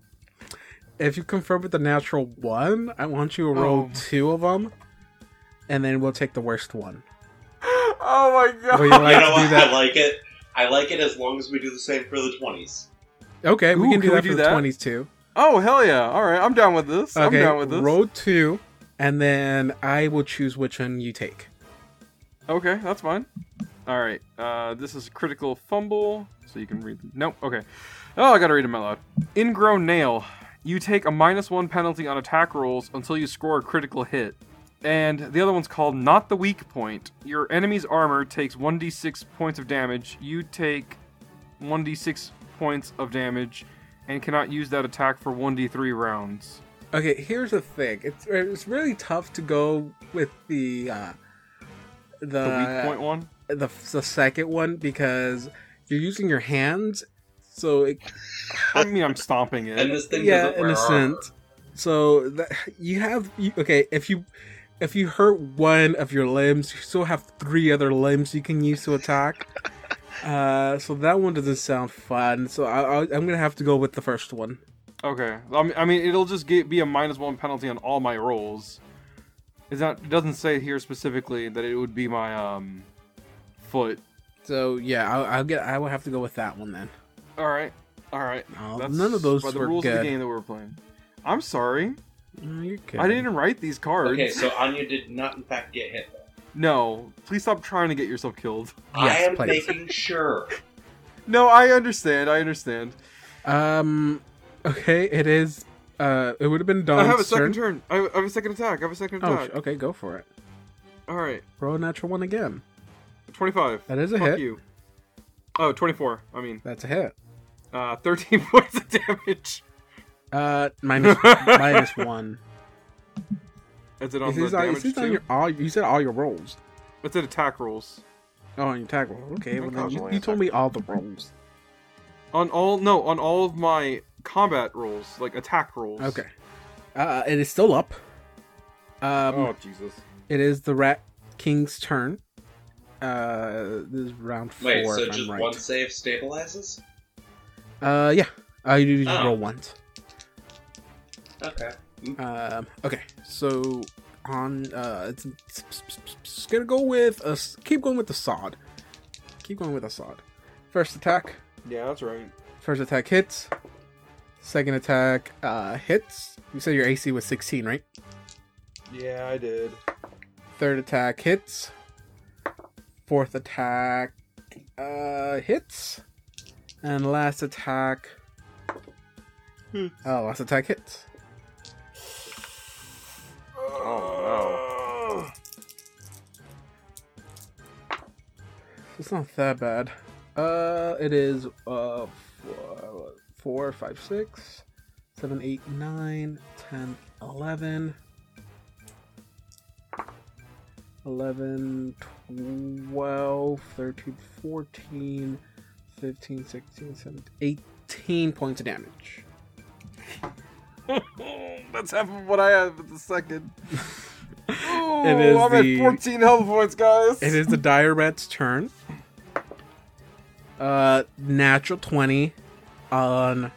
If you confirm with the natural one, I want you to roll Oh. two of them, and then we'll take the worst one. Oh my god. Would you like you know what? I like it. I like it as long as we do the same for the 20s. Okay, we Ooh, can do can we that do for the twenties too. Oh hell yeah! All right, I'm down with this. I'm Okay, down with this. roll two, and then I will choose which one you take. Okay, that's fine. All right, uh, this is critical fumble, so you can read. Them. Nope. Okay. Oh, I gotta read them out loud. Ingrown nail. You take a minus one penalty on attack rolls until you score a critical hit. And the other one's called Not the Weak Point. Your enemy's armor takes 1d6 points of damage. You take 1d6 points of damage and cannot use that attack for 1d3 rounds. Okay, here's the thing. It's it's really tough to go with the uh, the The weak point one? the the second one because you're using your hands, so it, I mean, I'm stomping it. And this thing yeah, in a sense. So that, you have you, okay if you if you hurt one of your limbs, you still have three other limbs you can use to attack. Uh, so that one doesn't sound fun. So I, I, I'm gonna have to go with the first one. Okay. I mean, it'll just get, be a minus one penalty on all my rolls. Is that it doesn't say here specifically that it would be my um foot. So yeah, I'll, I'll get. I will have to go with that one then. All right. All right. None of those by the rules of the game that we're playing. I'm sorry. I didn't write these cards. Okay, so Anya did not in fact get hit. No, please stop trying to get yourself killed. I am please. making sure. No, I understand. I understand. Um. Okay, it is. Uh, it would have been done. I have a second turn. turn. I I have a second attack. I have a second Oh, attack. sh- okay, go for it. All right. Roll a natural one again. 25. That is a Fuck hit. you. Oh, 24. I mean, That's a hit. Uh, 13 points of damage. Uh, minus minus one. Is it on Is the this, on, damage is on too? your all? You said all your rolls. It's an attack rolls. Oh, on your tag roll. Okay, well then you, you told me all the rolls. On all no, on all of my combat rolls, like attack rolls. Okay. Uh, it is still up. Um, Oh Jesus. it is the Rat King's turn. Uh, this is round four. Wait, so if just I'm right. one save stabilizes? Uh, yeah. Uh, you just Oh. roll once. Okay. Um, okay, so on uh, it's, it's, it's gonna go with a s- keep going with the sod. Keep going with the sod. First attack. Yeah, that's right. First attack hits. Second attack uh hits. You said your AC was 16, right? Yeah, I did. Third attack hits. Fourth attack uh hits. And last attack Oh, last attack hits. Oh no. It's not that bad. Uh, it is uh four, five, six, seven, eight, nine, ten, eleven, eleven, twelve, thirteen, fourteen, fifteen, sixteen, seventeen, eighteen points of damage. That's half of what I have at the second. Oh, It is I'm the- at 14 health points, guys. It is the dire rat's turn. Uh, natural twenty on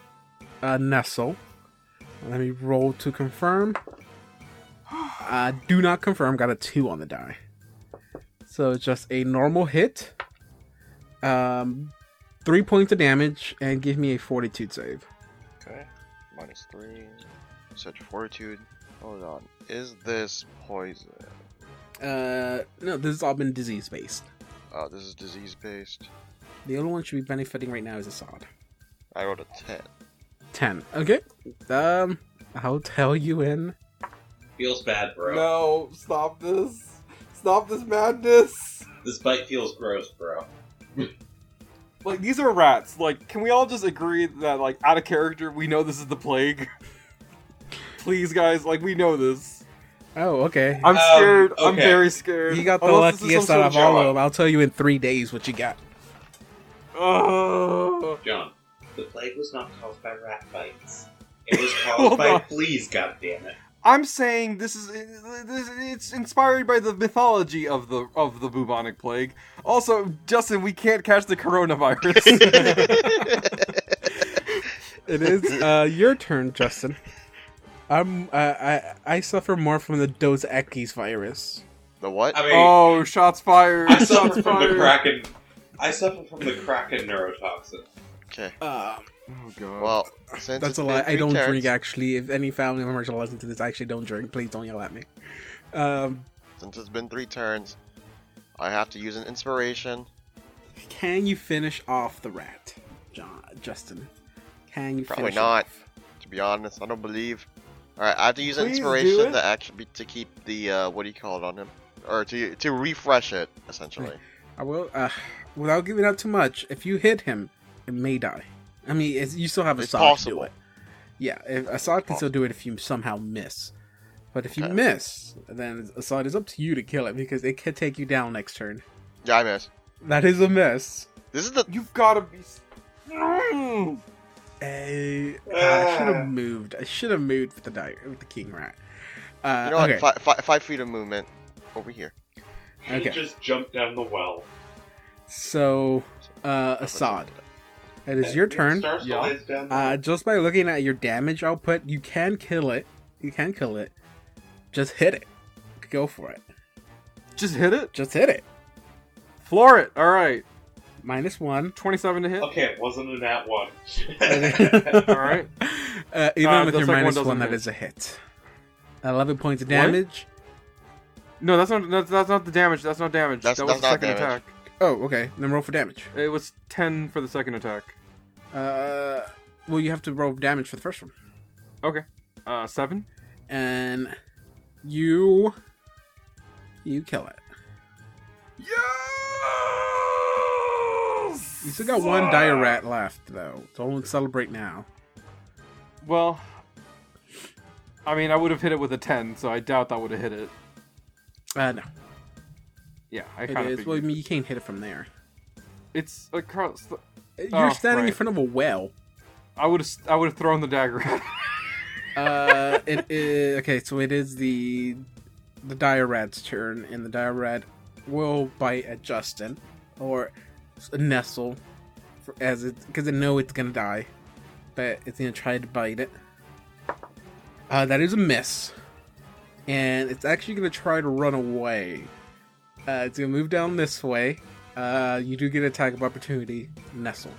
uh, Nestle. Let me roll to confirm. Uh, do not confirm. Got a two on the die. So just a normal hit. Um, three points of damage and give me a fortitude save. Okay. Minus three. Such fortitude. Hold on. Is this poison? Uh, no, this has all been disease based. Oh, this is disease based. The only one should be benefiting right now is Assad. I rolled a 10. 10. Okay. Um, I'll tell you in. Feels bad, bro. No, stop this. Stop this madness. This bite feels gross, bro. Like, these are rats. Like, can we all just agree that, like, out of character, we know this is the plague? Please, guys, like, we know this. Oh, okay. I'm Um, scared. I'm very scared. You got the Unless luckiest out of all of them. I'll tell you in three days what you got. Oh. John, the plague was not caused by rat bites. It was caused by on. fleas, goddammit. I'm saying this is this, it's inspired by the mythology of the of the bubonic plague. Also, Justin, we can't catch the coronavirus. It is uh, your turn, Justin. I'm uh, I I suffer more from the Dos Equis virus. the what? I mean, oh, shots fired! I shots suffer from the kraken. I suffer from the kraken neurotoxin. Okay. Uh, Oh god. Well, since that's a been lie. I don't turns, drink. Actually, if any family members are listening to this, I actually don't drink. Please don't yell at me. Um, Since it's been three turns, I have to use an inspiration. can you finish off the rat, John Justin? Can you? Probably finish not. off? To be honest, I don't believe. All right, I have to use an Please do inspiration to actually to keep the uh, what do you call it on him, or to to refresh it essentially. I will. Uh, without giving out too much, if you hit him, it may die. I mean, it's, you still have It's Assad to do it. Yeah, if, Assad can still do it if you somehow miss. But if you Okay. miss, then Assad is up to you to kill it because it could take you down next turn. Yeah, I miss. That is a miss. This is the You've got to be. s- Mm. Hey, I should have moved. I should have moved with the dire with the king rat. Uh, you know okay. what? Fi- fi- five feet of movement over here. He Okay. just jumped down the well. So, uh, Assad, it is your turn. Yeah. slides down the Uh, just by looking at your damage output, you can kill it. You can kill it. Just hit it. Go for it. Just hit it. Just hit it. Floor it. All right. Minus one. 27 to hit. Okay, it wasn't a nat one. All right. Uh, even Uh, with your one minus doesn't one, that hit. is a hit. Eleven points of What? damage. No, that's not that's, that's not the damage. That's not damage. That's- that was that's the second damage. attack. Oh, okay. Then roll for damage. It was 10 for the second attack. Uh, well, you have to roll damage for the first one, Okay. Uh, seven. and you you kill it. Yes. You still got one dire rat left, though. Don't celebrate now. Well, I mean, I would have hit it with a 10, so I doubt that would have hit it. Uh, no. Yeah, I It kind of is. Well, I mean, you can't hit it from there. It's across. The, You're Oh, standing in front of a well. I would have. I would have thrown the dagger. Uh, it is okay. So it is the the dire rat's turn, and the dire rat will bite at Justin or Nestle, for, as it because it know it's gonna die, but it's gonna try to bite it. Uh, that is a miss, and it's actually gonna try to run away. Uh, it's gonna move down this way. Uh, you do get a attack of opportunity, Nestle.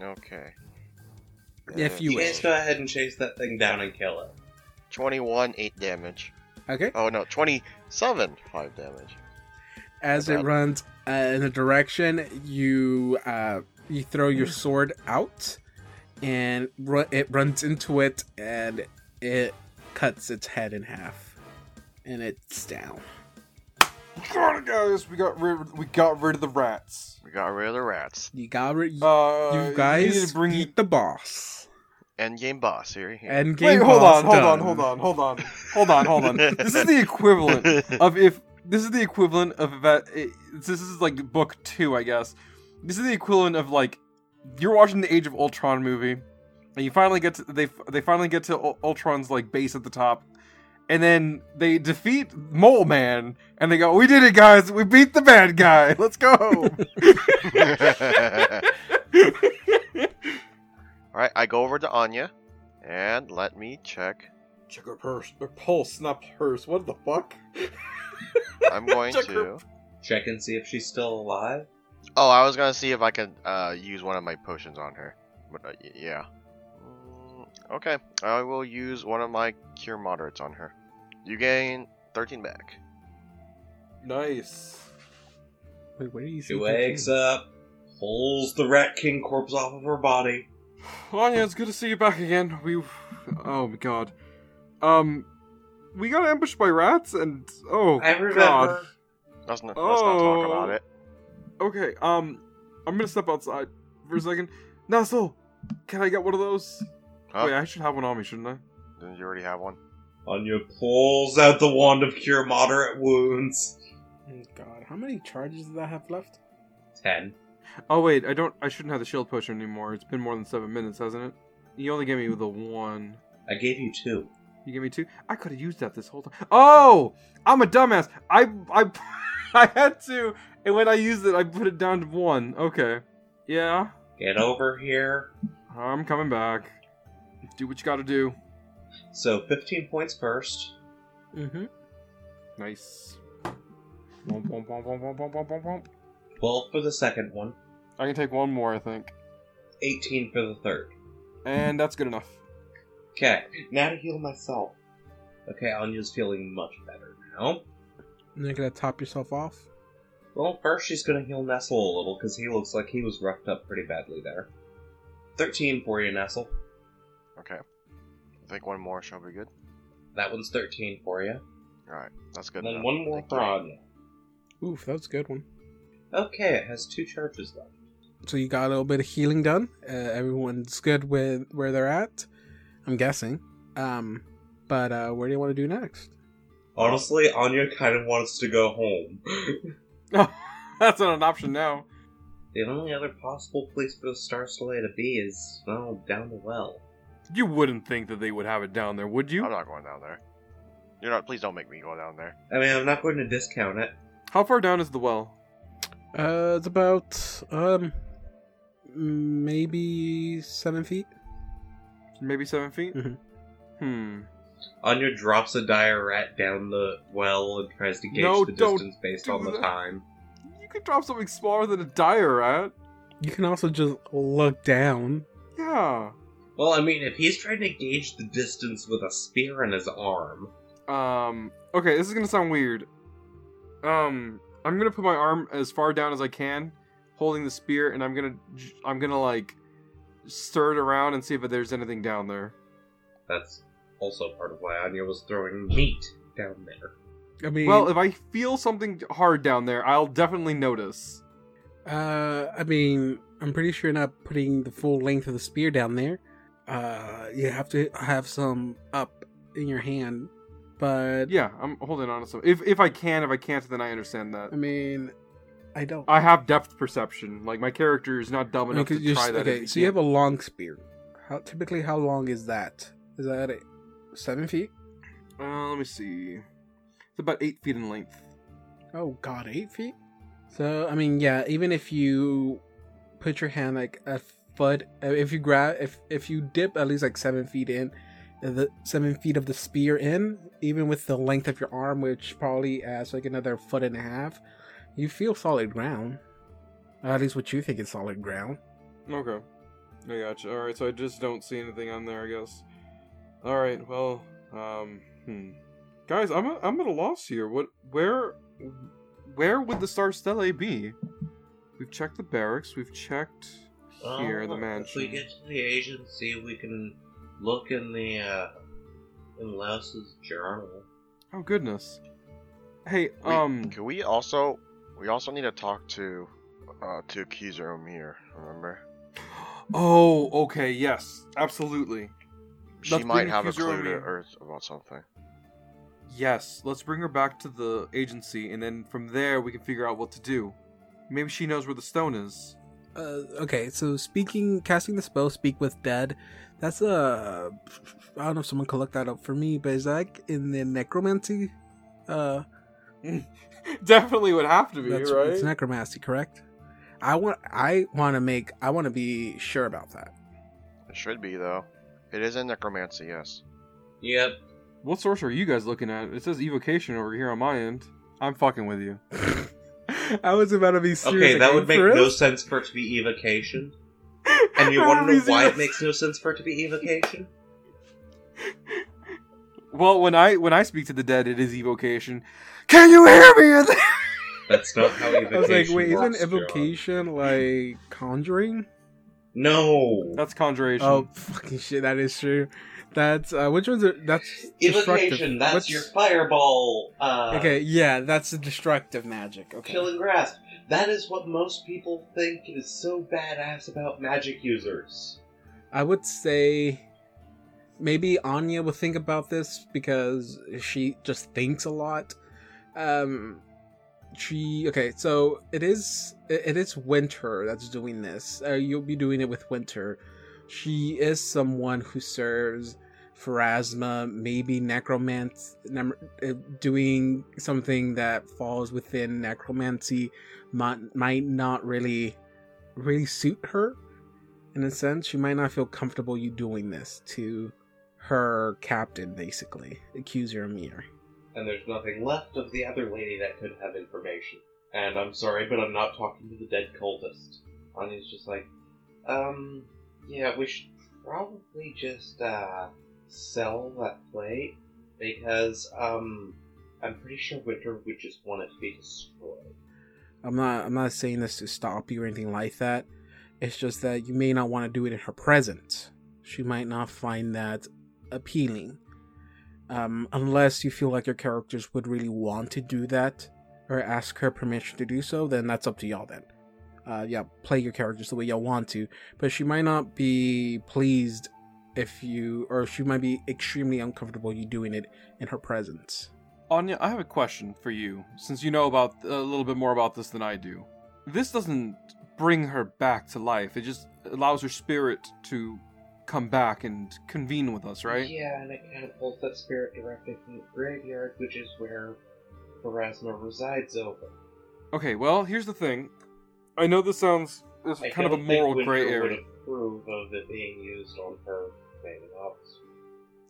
Okay. If you You guys wish. go ahead and chase that thing down and kill it. 21, 8 damage. Okay. Oh no, 27, 5 damage. as it runs uh, in a direction you uh, you throw your sword out and ru- it runs into it and it cuts its head in half and it's down Got it, guys. We got rid. We got rid of the rats. We got rid of the rats. you got rid- Uh, you need guys to bring. beat the boss Endgame boss here. here. and Wait, game hold boss on, hold on, hold on, hold on, hold on, hold on. This is the equivalent of if this is the equivalent of that. This is like book two, I guess. This is the equivalent of like you're watching the Age of Ultron movie, and you finally get to they they finally get to Ultron's like base at the top, and then they defeat Mole Man, and they go, "We did it, guys! We beat the bad guy. Let's go!" Alright, I go over to Anya and let me check. Check her purse, her pulse, not purse. What the fuck? I'm going Check to. her- Check and see if she's still alive. Oh, I was gonna see if I could uh, use one of my potions on her. But uh, yeah. Okay, I will use one of my cure moderates on her. You gain 13 back. Nice. Wait, where do you see She 13? wakes up, pulls the Rat King corpse off of her body. Anya, it's good to see you back again. We, oh my god, um, we got ambushed by rats, and oh I remember. god. Let's not, let's not talk about Oh. it. Okay, um, I'm gonna step outside for a second. Nestle, can I get one of those? Huh? Wait, I should have one on me, shouldn't I? Didn't you already have one? Anya pulls out the wand of cure moderate wounds. Oh, God, how many charges does that have left? Ten. Oh wait, I don't. I shouldn't have the shield potion anymore. It's been more than seven minutes, hasn't it? You only gave me the one. I gave you two. You gave me two. I could have used that this whole time. Oh, I'm a dumbass. I I I had to, and when I used it, I put it down to one. Okay. Yeah, Get over here. I'm coming back. Do what you got to do. So 15 points first. Mm-hmm. Nice. 12 for the second one. I can take one more, I think, 18 for the third. and that's good enough. Okay, now to heal myself. Okay, Anya's feeling much better now. And You're gonna top yourself off? Well, first she's gonna heal Nestle a little, because he looks like he was roughed up pretty badly there. 13 for you, Nestle. Okay. I think one more shall be good. That one's 13 for you. Alright, that's good And then enough. one more Thank for you. Anya. Oof, that was a good one. Okay, it has two charges left. So you got a little bit of healing done. Uh, everyone's good with where they're at. I'm guessing. Um, but uh, where do you want to do next? Honestly, Anya kind of wants to go home. that's not an option now. the only other possible place for the Star Soleil to be is, well, down the well. You wouldn't think that they would have it down there, would you? I'm not going down there. You're not. Please don't make me go down there. I mean, I'm not going to discount it. How far down is the well? Uh, it's about um maybe seven feet. Maybe seven feet. Mhm. Hmm. Anya drops a dire rat down the well and tries to gauge No, the distance based do on the that. time. You could drop something smaller than a dire rat. You can also just look down. Yeah. Well, I mean, if he's trying to gauge the distance with a spear in his arm, Um. Okay, this is gonna sound weird. Um, I'm gonna put my arm as far down as I can, holding the spear, and I'm gonna, I'm gonna like stir it around and see if there's anything down there. that's also part of why Anya was throwing meat down there. I mean, Well, if I feel something hard down there, I'll definitely notice. uh, I mean, I'm pretty sure you're not putting the full length of the spear down there. Uh, you have to have some up in your hand. But Yeah, I'm holding on to some. If if I can, if I can't, then I understand that. I mean, I don't. I have depth perception. Like my character is not dumb I mean, to try that. okay, so you have a long spear. How typically how long is that? Is that it? seven feet? Uh, let me see. It's about eight feet in length. Oh god, eight feet. So I mean, yeah. Even if you put your hand like a foot, uh, if you grab, if if you dip at least like seven feet in, uh, the seven feet of the spear in, even with the length of your arm, which probably adds like another foot and a half, you feel solid ground. At least what you think is solid ground. Okay. I gotcha. Alright, so I just don't see anything on there, I guess. Alright, well, um, hmm. Guys, I'm a, I'm at a loss here. What, where, where would the Star stella be? We've checked the barracks, we've checked here, in the If mansion. we get to the agency, we can look in the uh, in Laos's journal. Oh, goodness. Hey, We, um, can we also we also need to talk to uh to accuser Omir, remember? oh, okay, yes, absolutely. She Let's might bring have a clue to Earth about something. Yes, let's bring her back to the agency, and then from there we can figure out what to do. Maybe she knows where the stone is. Uh, okay, so speaking, casting the spell, speak with dead. That's a. I don't know if someone could look that up for me, but is that like in the necromancy? Uh, Definitely would have to be, that's right? it's necromancy, correct? I want. I want to make. I want to be sure about that. It should be though. It is in necromancy, yes. Yep. What source are you guys looking at? It says evocation over here on my end. I'm fucking with you. I was about to be serious. Okay, that would make no sense for it to be evocation. And you want to know why it makes no sense for it to be evocation? Well, when I when I speak to the dead, it is evocation. Can you hear me? in there? That's not how evocation I was like, wait, works, isn't John. evocation like conjuring? No. That's conjuration. Oh, fucking shit, that is true. That's uh, which one's are, that's. Evocation, that's What's- your fireball. Uh, Okay, yeah, that's the destructive magic. Okay. Killing grass. That is what most people think is so badass about magic users. I would say maybe Anya will think about this because she just thinks a lot. Um she okay, so it is it it is Winter that's doing this. Uh, you'll be doing it with Winter. She is someone who serves Pharasma, maybe necromancy, uh, doing something that falls within necromancy might, might not really really suit her in a sense, she might not feel comfortable you doing this to her captain, basically, accuser Amir. And there's nothing left of the other lady that could have information. And I'm sorry, but I'm not talking to the dead cultist. Anya's just like, um, yeah, we should probably just, uh, sell that plate. Because, um, I'm pretty sure Winter would just want it to be destroyed. I'm not I'm not saying this to stop you or anything like that. It's just that you may not want to do it in her presence. She might not find that appealing. Um, unless you feel like your characters would really want to do that or ask her permission to do so, then that's up to y'all then. Uh, yeah, play your characters the way y'all want to, but she might not be pleased if you, or she might be extremely uncomfortable you doing it in her presence. Anya, I have a question for you, since you know about a little bit more about this than I do. This doesn't bring her back to life. It just allows her spirit to come back and convene with us, right? Yeah, and it kind of pulls that spirit directly from the graveyard, which is where Pharasma resides over. Okay, well, here's the thing. I know this sounds is kind of a don't think moral Winter gray would area. approve of it being used on her commanding officer.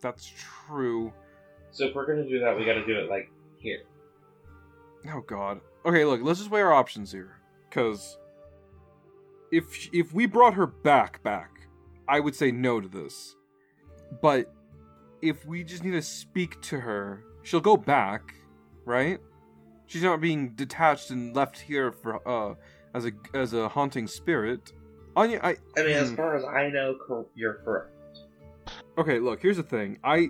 That's true. So if we're gonna do that, we gotta do it like here. Oh God. Okay, look. Let's just weigh our options here, because if if we brought her back, back, I would say no to this. But if we just need to speak to her, she'll go back, right? She's not being detached and left here for uh as a as a haunting spirit. Anya, I I mean, as Hmm. far as I know, you're correct. Okay look here's the thing i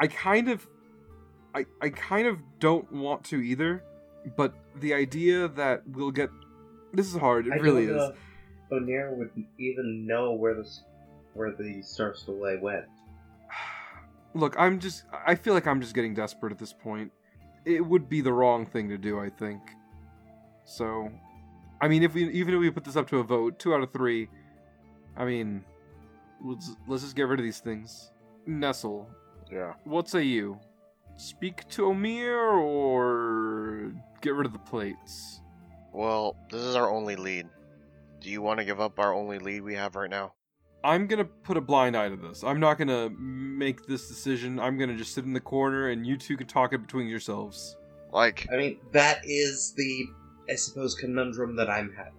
i kind of i i kind of don't want to either but the idea that we'll get this is hard it I really don't is O'Neill would even know where the where the Star Soleil went. Look, I'm just. I feel like I'm just getting desperate at this point. It would be the wrong thing to do, I think. So, I mean, if we even if we put this up to a vote, two out of three. I mean, let's let's just get rid of these things. Nestle, Yeah. what say you? Speak to Omir or get rid of the plates? Well, this is our only lead. Do you want to give up our only lead we have right now? I'm gonna put a blind eye to this. I'm not gonna make this decision. I'm gonna just sit in the corner and you two can talk it between yourselves. Like, I mean, that is the, I suppose, conundrum that I'm having.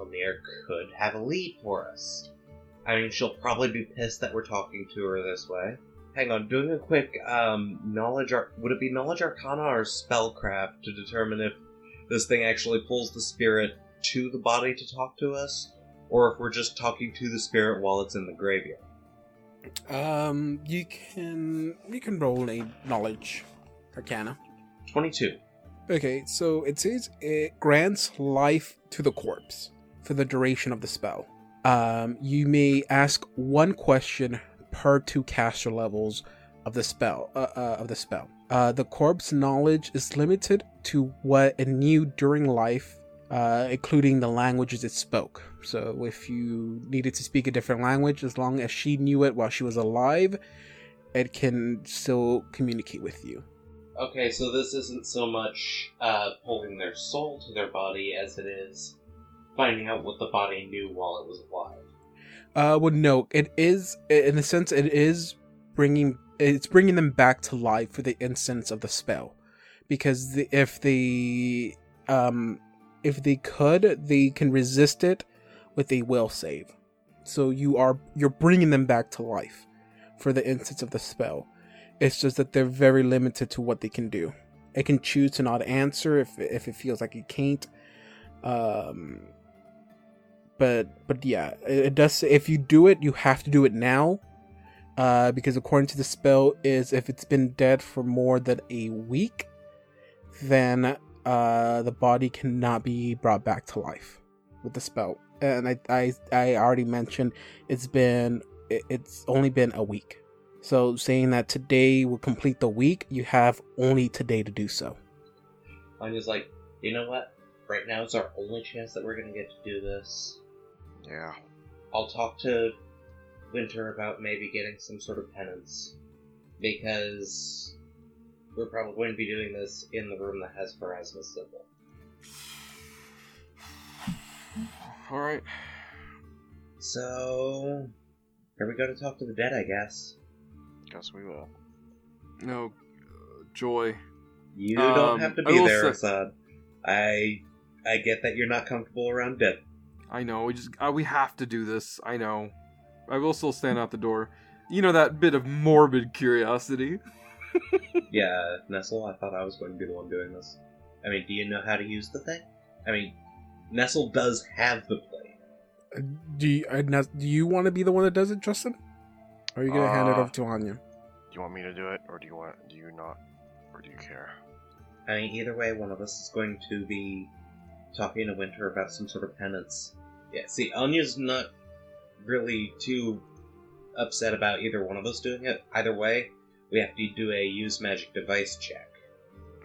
Amir could have a lead for us. I mean, she'll probably be pissed that we're talking to her this way. Hang on, doing a quick um, knowledge ar- would it be knowledge arcana or spellcraft to determine if this thing actually pulls the spirit to the body to talk to us, or if we're just talking to the spirit while it's in the graveyard. Um, you can you can roll a knowledge arcana. Twenty-two. Okay, so it says it grants life to the corpse for the duration of the spell. Um, you may ask one question per two caster levels of the spell. Uh, uh, of the spell. Uh, the corpse knowledge is limited to what it knew during life, uh, including the languages it spoke. So if you needed to speak a different language, as long as she knew it while she was alive, it can still communicate with you. Okay, so this isn't so much uh, pulling their soul to their body as it is finding out what the body knew while it was alive. Uh, well, no, it is in a sense it is bringing it's bringing them back to life for the instance of the spell, because the, if they um if they could, they can resist it with a will save. So you are you're bringing them back to life for the instance of the spell. It's just that they're very limited to what they can do. It can choose to not answer if if it feels like it can't. Um, but but yeah, it, it does. If you do it, you have to do it now, uh, because according to the spell, is if it's been dead for more than a week, then uh, the body cannot be brought back to life with the spell. And I I, I already mentioned it's been it, it's only been a week. So saying that today will complete the week, you have only today to do so. I'm just like, you know what? Right now is our only chance that we're gonna get to do this. Yeah. I'll talk to Winter about maybe getting some sort of penance. Because we're probably going to be doing this in the room that has Pharasma's symbol. All right. So, here we go to talk to the dead, I guess. Guess we will. No, uh, joy. You Um, don't have to be there, say- Assad. I I get that you're not comfortable around dead. I know. We just uh, we have to do this. I know. I will still stand out the door. You know that bit of morbid curiosity. Yeah, Nestle, I thought I was going to be the one doing this. I mean, do you know how to use the thing? I mean, Nestle does have the blade. Do you, uh, now, do you want to be the one that does it, Justin? Or are you gonna hand it off to Anya? Do you want me to do it, or do you want? Do you not, or do you care? I mean, either way, one of us is going to be talking to Winter about some sort of penance. Yeah, see, Anya's not really too upset about either one of us doing it. Either way, we have to do a use magic device check.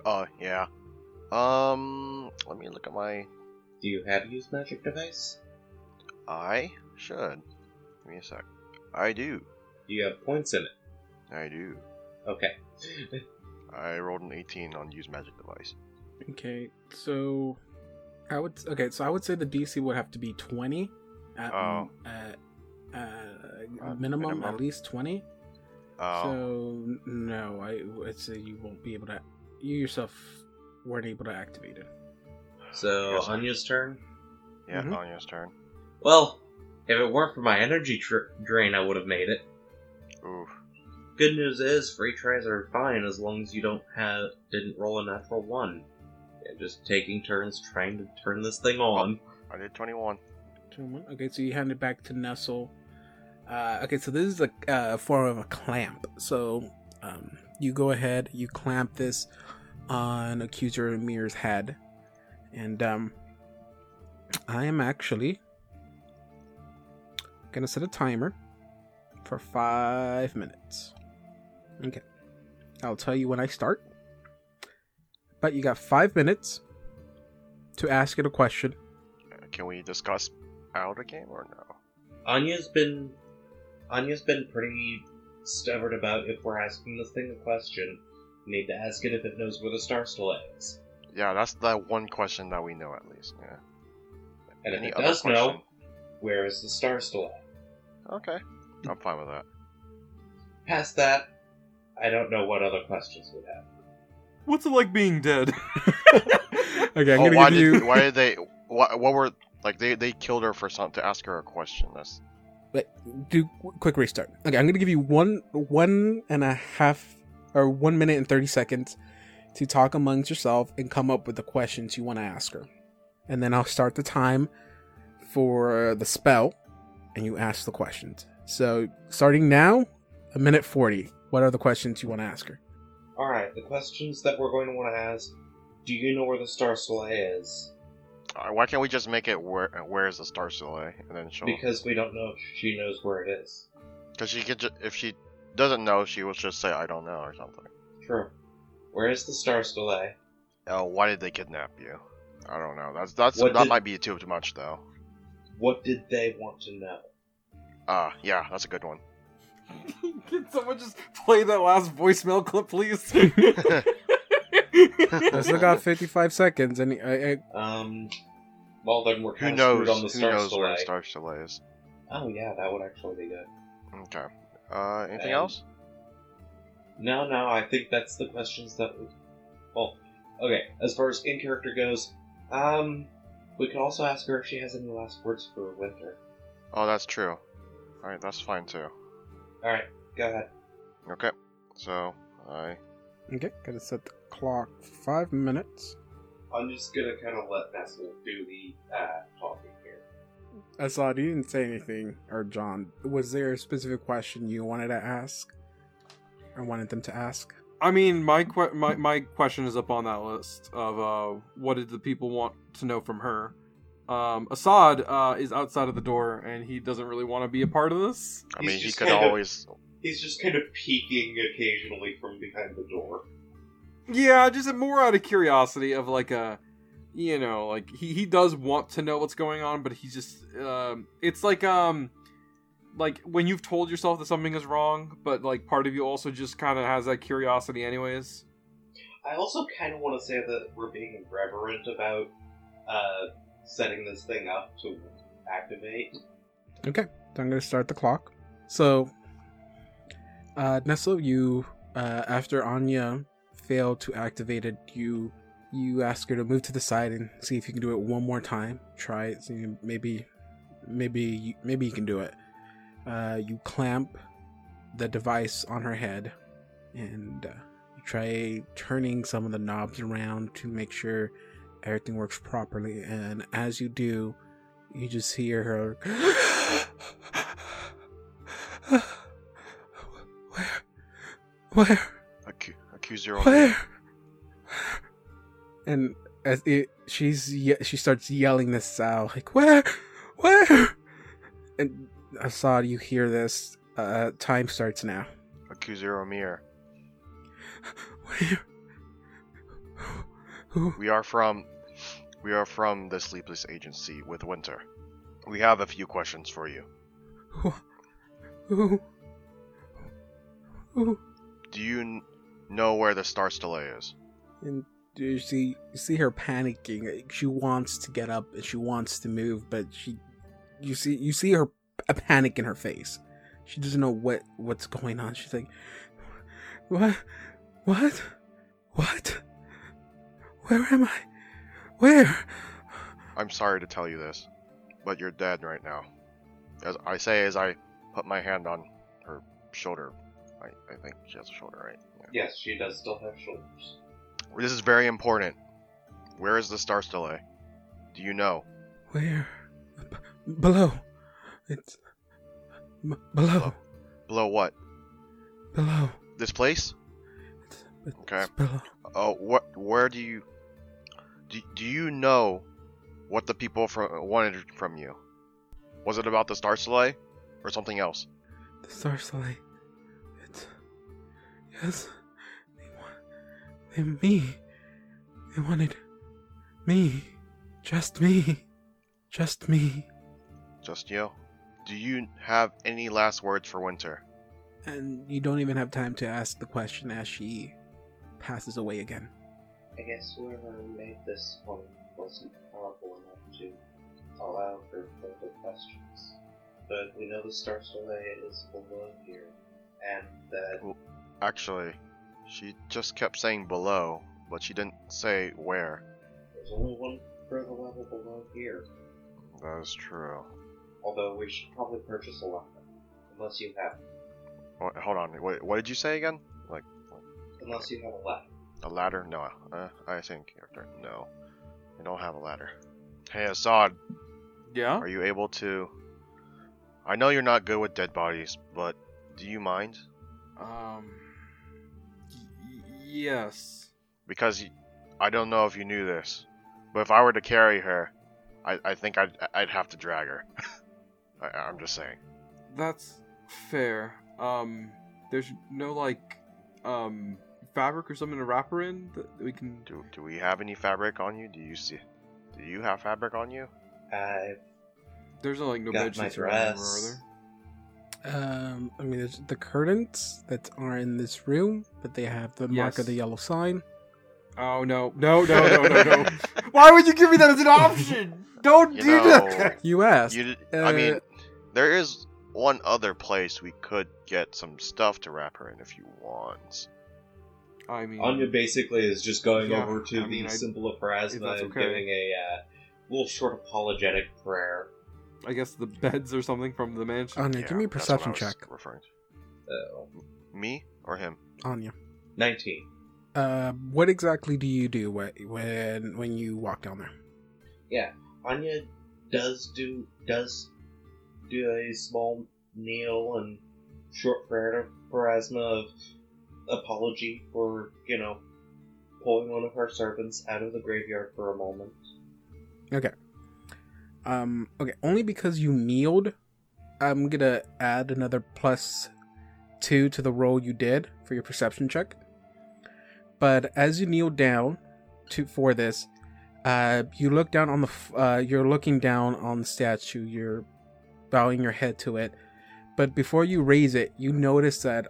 Oh yeah. Um, let me look at my. Do you have use magic device? I should. Give me a sec. I do. Do you have points in it? I do. Okay. I rolled an 18 on use magic device. Okay, so I would okay, so I would say the DC would have to be twenty at Oh. at, uh, Uh, minimum, minimum? at least twenty. Oh, So no, I would say you won't be able to. You yourself weren't able to activate it. So, Yes. Anya's turn. yeah, mhm. Anya's turn. Well, if it weren't for my energy tr- drain, I would have made it. Oof. Good news is, free tries are fine as long as you don't have didn't roll a natural one. Yeah, just taking turns trying to turn this thing on. I did 21. Two one. Okay, so you hand it back to Nestle. Uh, okay, so this is a uh, form of a clamp. So um, you go ahead, you clamp this on Accuser Amir's head, and um, I am actually gonna set a timer for five minutes. Okay. I'll tell you when I start. But you got five minutes to ask it a question. Can we discuss out a game or no? Anya's been Anya's been pretty stubborn about if we're asking this thing a question, we need to ask it if it knows where the star still is. Yeah, that's the one question that we know at least. Yeah. And Any if it other does know, where is the star still at? Okay, I'm fine with that. Past that, I don't know what other questions we have. What's it like being dead? Okay, I'm oh, gonna why give did you. why did they what what were like they they killed her for something to ask her a question? That's Wait, do quick restart. Okay, I'm gonna give you one one and a half or one minute and thirty seconds to talk amongst yourself and come up with the questions you want to ask her, and then I'll start the time for the spell, and you ask the questions. So starting now, a minute forty. What are the questions you want to ask her? Alright, the questions that we're going to want to ask Do you know where the star still is? uh, why can't we just make it where where is the star still and then she'll Because we don't know if she knows where it is. because she could ju- if she doesn't know she will just say I don't know or something. True. Where is the star at? Oh, why did they kidnap you? I don't know. That's that's What that did- might be too too much though. What did they want to know? Ah, yeah, that's a good one. Can someone just play that last voicemail clip, please? I still got fifty-five seconds, and I, I, Um, well then we're Who kind of knows? screwed on the Who knows still where at. Star Still is? Oh yeah, that would actually be good. Okay. Uh, anything Um, else? No, no, I think that's the questions that we. Well, okay. As far as in character goes, um, we could also ask her if she has any last words for Winter. Oh, that's true. All right, that's fine too. All right, go ahead. Okay. So I okay, gotta set the clock five minutes. I'm just gonna kind of let Nestle do the uh, talking here. Assad, you didn't say anything, or John. Was there a specific question you wanted to ask? Or wanted them to ask? I mean, my, que- my my question is up on that list of uh, what did the people want to know from her. Um, Assad uh, is outside of the door, and he doesn't really want to be a part of this. I He's mean he could kind of- always He's just kind of peeking occasionally from behind the door. Yeah, just more out of curiosity of like a, you know, like he he does want to know what's going on, but he's just um, it's like um, like when you've told yourself that something is wrong, but like part of you also just kind of has that curiosity, anyways. I also kind of want to say that we're being reverent about uh, setting this thing up to activate. Okay, so I'm gonna start the clock. So, uh, Nestle, you, uh, after Anya failed to activate it, you you ask her to move to the side and see if you can do it one more time. Try it. See, maybe, maybe, maybe you can do it. Uh, you clamp the device on her head, and uh, you try turning some of the knobs around to make sure everything works properly. And as you do, you just hear her. Where? Where? acu- accuse your own. Where? And as it, she's ye- she starts yelling this out like where, where? And Assad, you hear this. Uh, time starts now. Your mirror. Where? Who? We are from we are from the Sleepless Agency with Winter. We have a few questions for you. Do you n- know where the Star Stella is? And you see, you see her panicking. She wants to get up and she wants to move, but she, you see, you see her a panic in her face. She doesn't know what what's going on. She's like, "What? What? What? Where am I? Where?" I'm sorry to tell you this, but you're dead right now. As I say as I put my hand on her shoulder. I, I think she has a shoulder, right? Yeah. Yes, she does still have shoulders. This is very important. Where is the Star Stella? Do you know? Where? B- below. It's b- below. Below what? Below. This place? It's, it's Okay. below. Oh, what? Where do you? Do, do you know what the people from wanted from you? Was it about the Star Stella? or something else? The Star Soleil. It's. Yes. They want. They, me. They wanted. Me. Just me. Just me. Just you? Do you have any last words for Winter? And you don't even have time to ask the question as she passes away again. I guess whoever made this one wasn't powerful enough to allow for further questions. But we know the Star Soleil is below here, and that Actually, she just kept saying below, but she didn't say where. there's only one further level below here. That is true. Although we should probably purchase a weapon. Unless you have Wait, hold on. What, what did you say again? Like unless you have a weapon. A ladder? No. Uh, I think character. No. I don't have a ladder. Hey Assad, Yeah. are you able to? I know you're not good with dead bodies, but do you mind? Um. y- yes. Because I don't know if you knew this, but if I were to carry her, I, I think I'd I'd have to drag her. I, I'm just saying. That's fair. Um. There's no like, um, fabric or something to wrap her in that we can. Do do we have any fabric on you? Do you see? Do you have fabric on you? I There's no like no Got bed my sheets or whatever, dress. there? Um, I mean, there's the curtains that are in this room, but they have the mark of the yellow sign. Oh no, no, no, no, no, no! Why would you give me that as an option? Don't You do know, that. You asked. you. did- I mean, Uh, there is one other place we could get some stuff to wrap her in if you want. I mean, Anya basically is just going Yeah, over to I mean, the I- symbol of if Pharasma and okay. giving a uh, little short apologetic prayer. I guess the beds or something from the mansion. Anya, Yeah, give me a that's what I perception check. Referring to. Oh, Me or him? Anya. 19. Uh, what exactly do you do wh- when when you walk down there? Yeah, Anya does do does do a small kneel and short prayer to Pharasma of apology for you know pulling one of her servants out of the graveyard for a moment. Okay. Um, okay, only because you kneeled, I'm gonna add another plus two to the roll you did for your perception check. But as you kneel down to for this, uh, you look down on the. Uh, you're looking down on the statue. You're bowing your head to it, but before you raise it, you notice that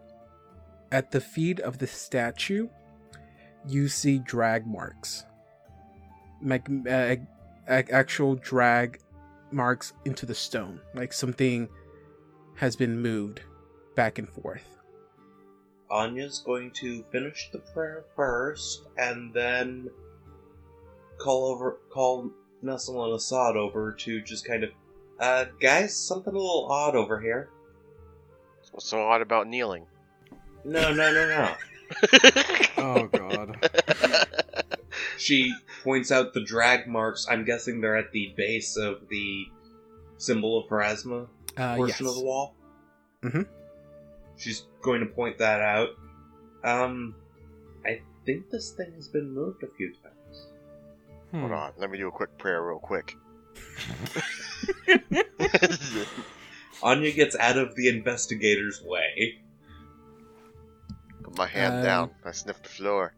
at the feet of the statue, you see drag marks, like uh, actual drag marks into the stone, like something has been moved back and forth. Anya's going to finish the prayer first, and then call over, call Nestle and Assad over to just kind of, uh, guys, something a little odd over here. What's so odd about kneeling? No, no, no, no. Oh god. She points out the drag marks. I'm guessing they're at the base of the symbol of Pharasma Uh, portion yes. of the wall. Mm-hmm. She's going to point that out. Um, I think this thing has been moved a few times. Hold Hmm. on, let me do a quick prayer real quick. Anya gets out of the investigator's way. Put my hand Um, down. I sniff the floor.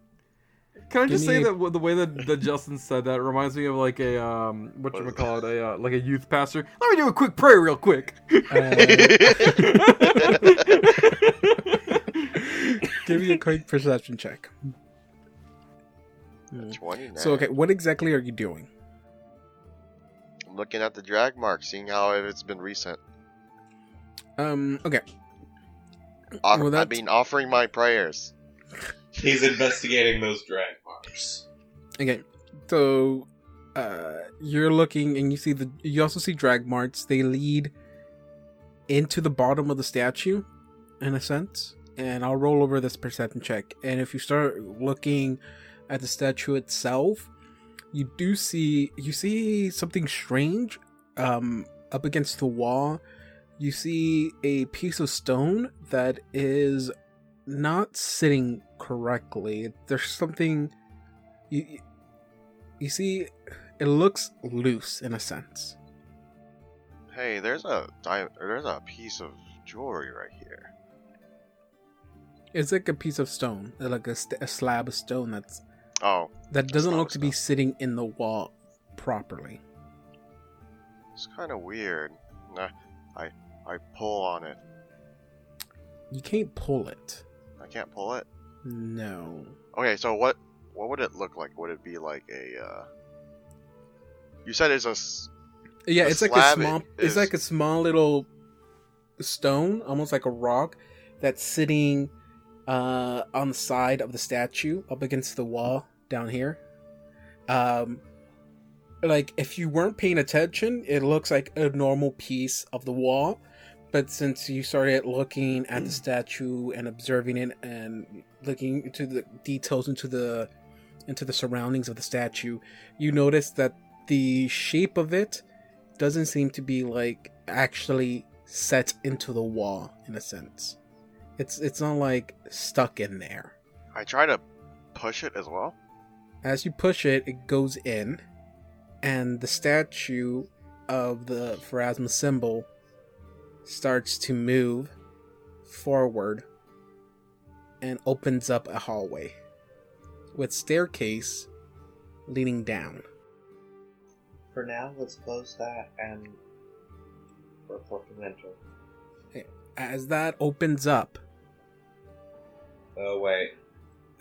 Can I Give just say me- that the way that, that Justin said that reminds me of like a um what you call it a uh, like a youth pastor. Let me do a quick prayer real quick. Uh, give me a quick perception check. Hmm. 29. So, okay, what exactly are you doing? I'm looking at the drag mark, seeing how it's been recent. Um, okay. Off- Well, I that's- mean, offering my prayers. He's investigating those drag marks. Okay, so uh, you're looking and you see the you also see drag marks. They lead into the bottom of the statue, in a sense. And I'll roll over this perception check. And if you start looking at the statue itself, you do see you see something strange um, up against the wall. You see a piece of stone that is not sitting correctly. There's something you you see it looks loose in a sense. Hey, there's a di- there's a piece of jewelry right here. It's like a piece of stone, like a, st- a slab of stone that's Oh, that doesn't look to be sitting in the wall properly. it's kind of weird. I I pull on it. You can't pull it. I can't pull it. No. Okay, so what what would it look like? Would it be like a? uh... You said it's a. s- Yeah, The it's like a small. It's like a small little stone, almost like a rock, that's sitting uh, on the side of the statue, up against the wall down here. Um, like if you weren't paying attention, it looks like a normal piece of the wall. But since you started looking at the hmm. statue and observing it and looking into the details into the into the surroundings of the statue, you notice that the shape of it doesn't seem to be like actually set into the wall in a sense. It's it's not like stuck in there. I try to push it as well. As you push it, it goes in, and the statue of the Pharasma symbol starts to move forward and opens up a hallway with staircase leading down. For now, let's close that and report to mentor. As that opens up, Oh wait.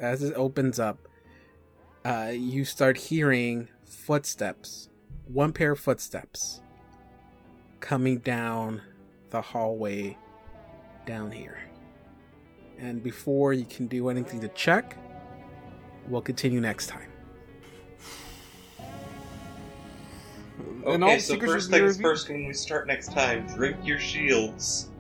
as it opens up, uh, you start hearing footsteps, one pair of footsteps, coming down the hallway down here. And before you can do anything to check, we'll continue next time. And Okay, all so first things first. When we start next time, drink your shields.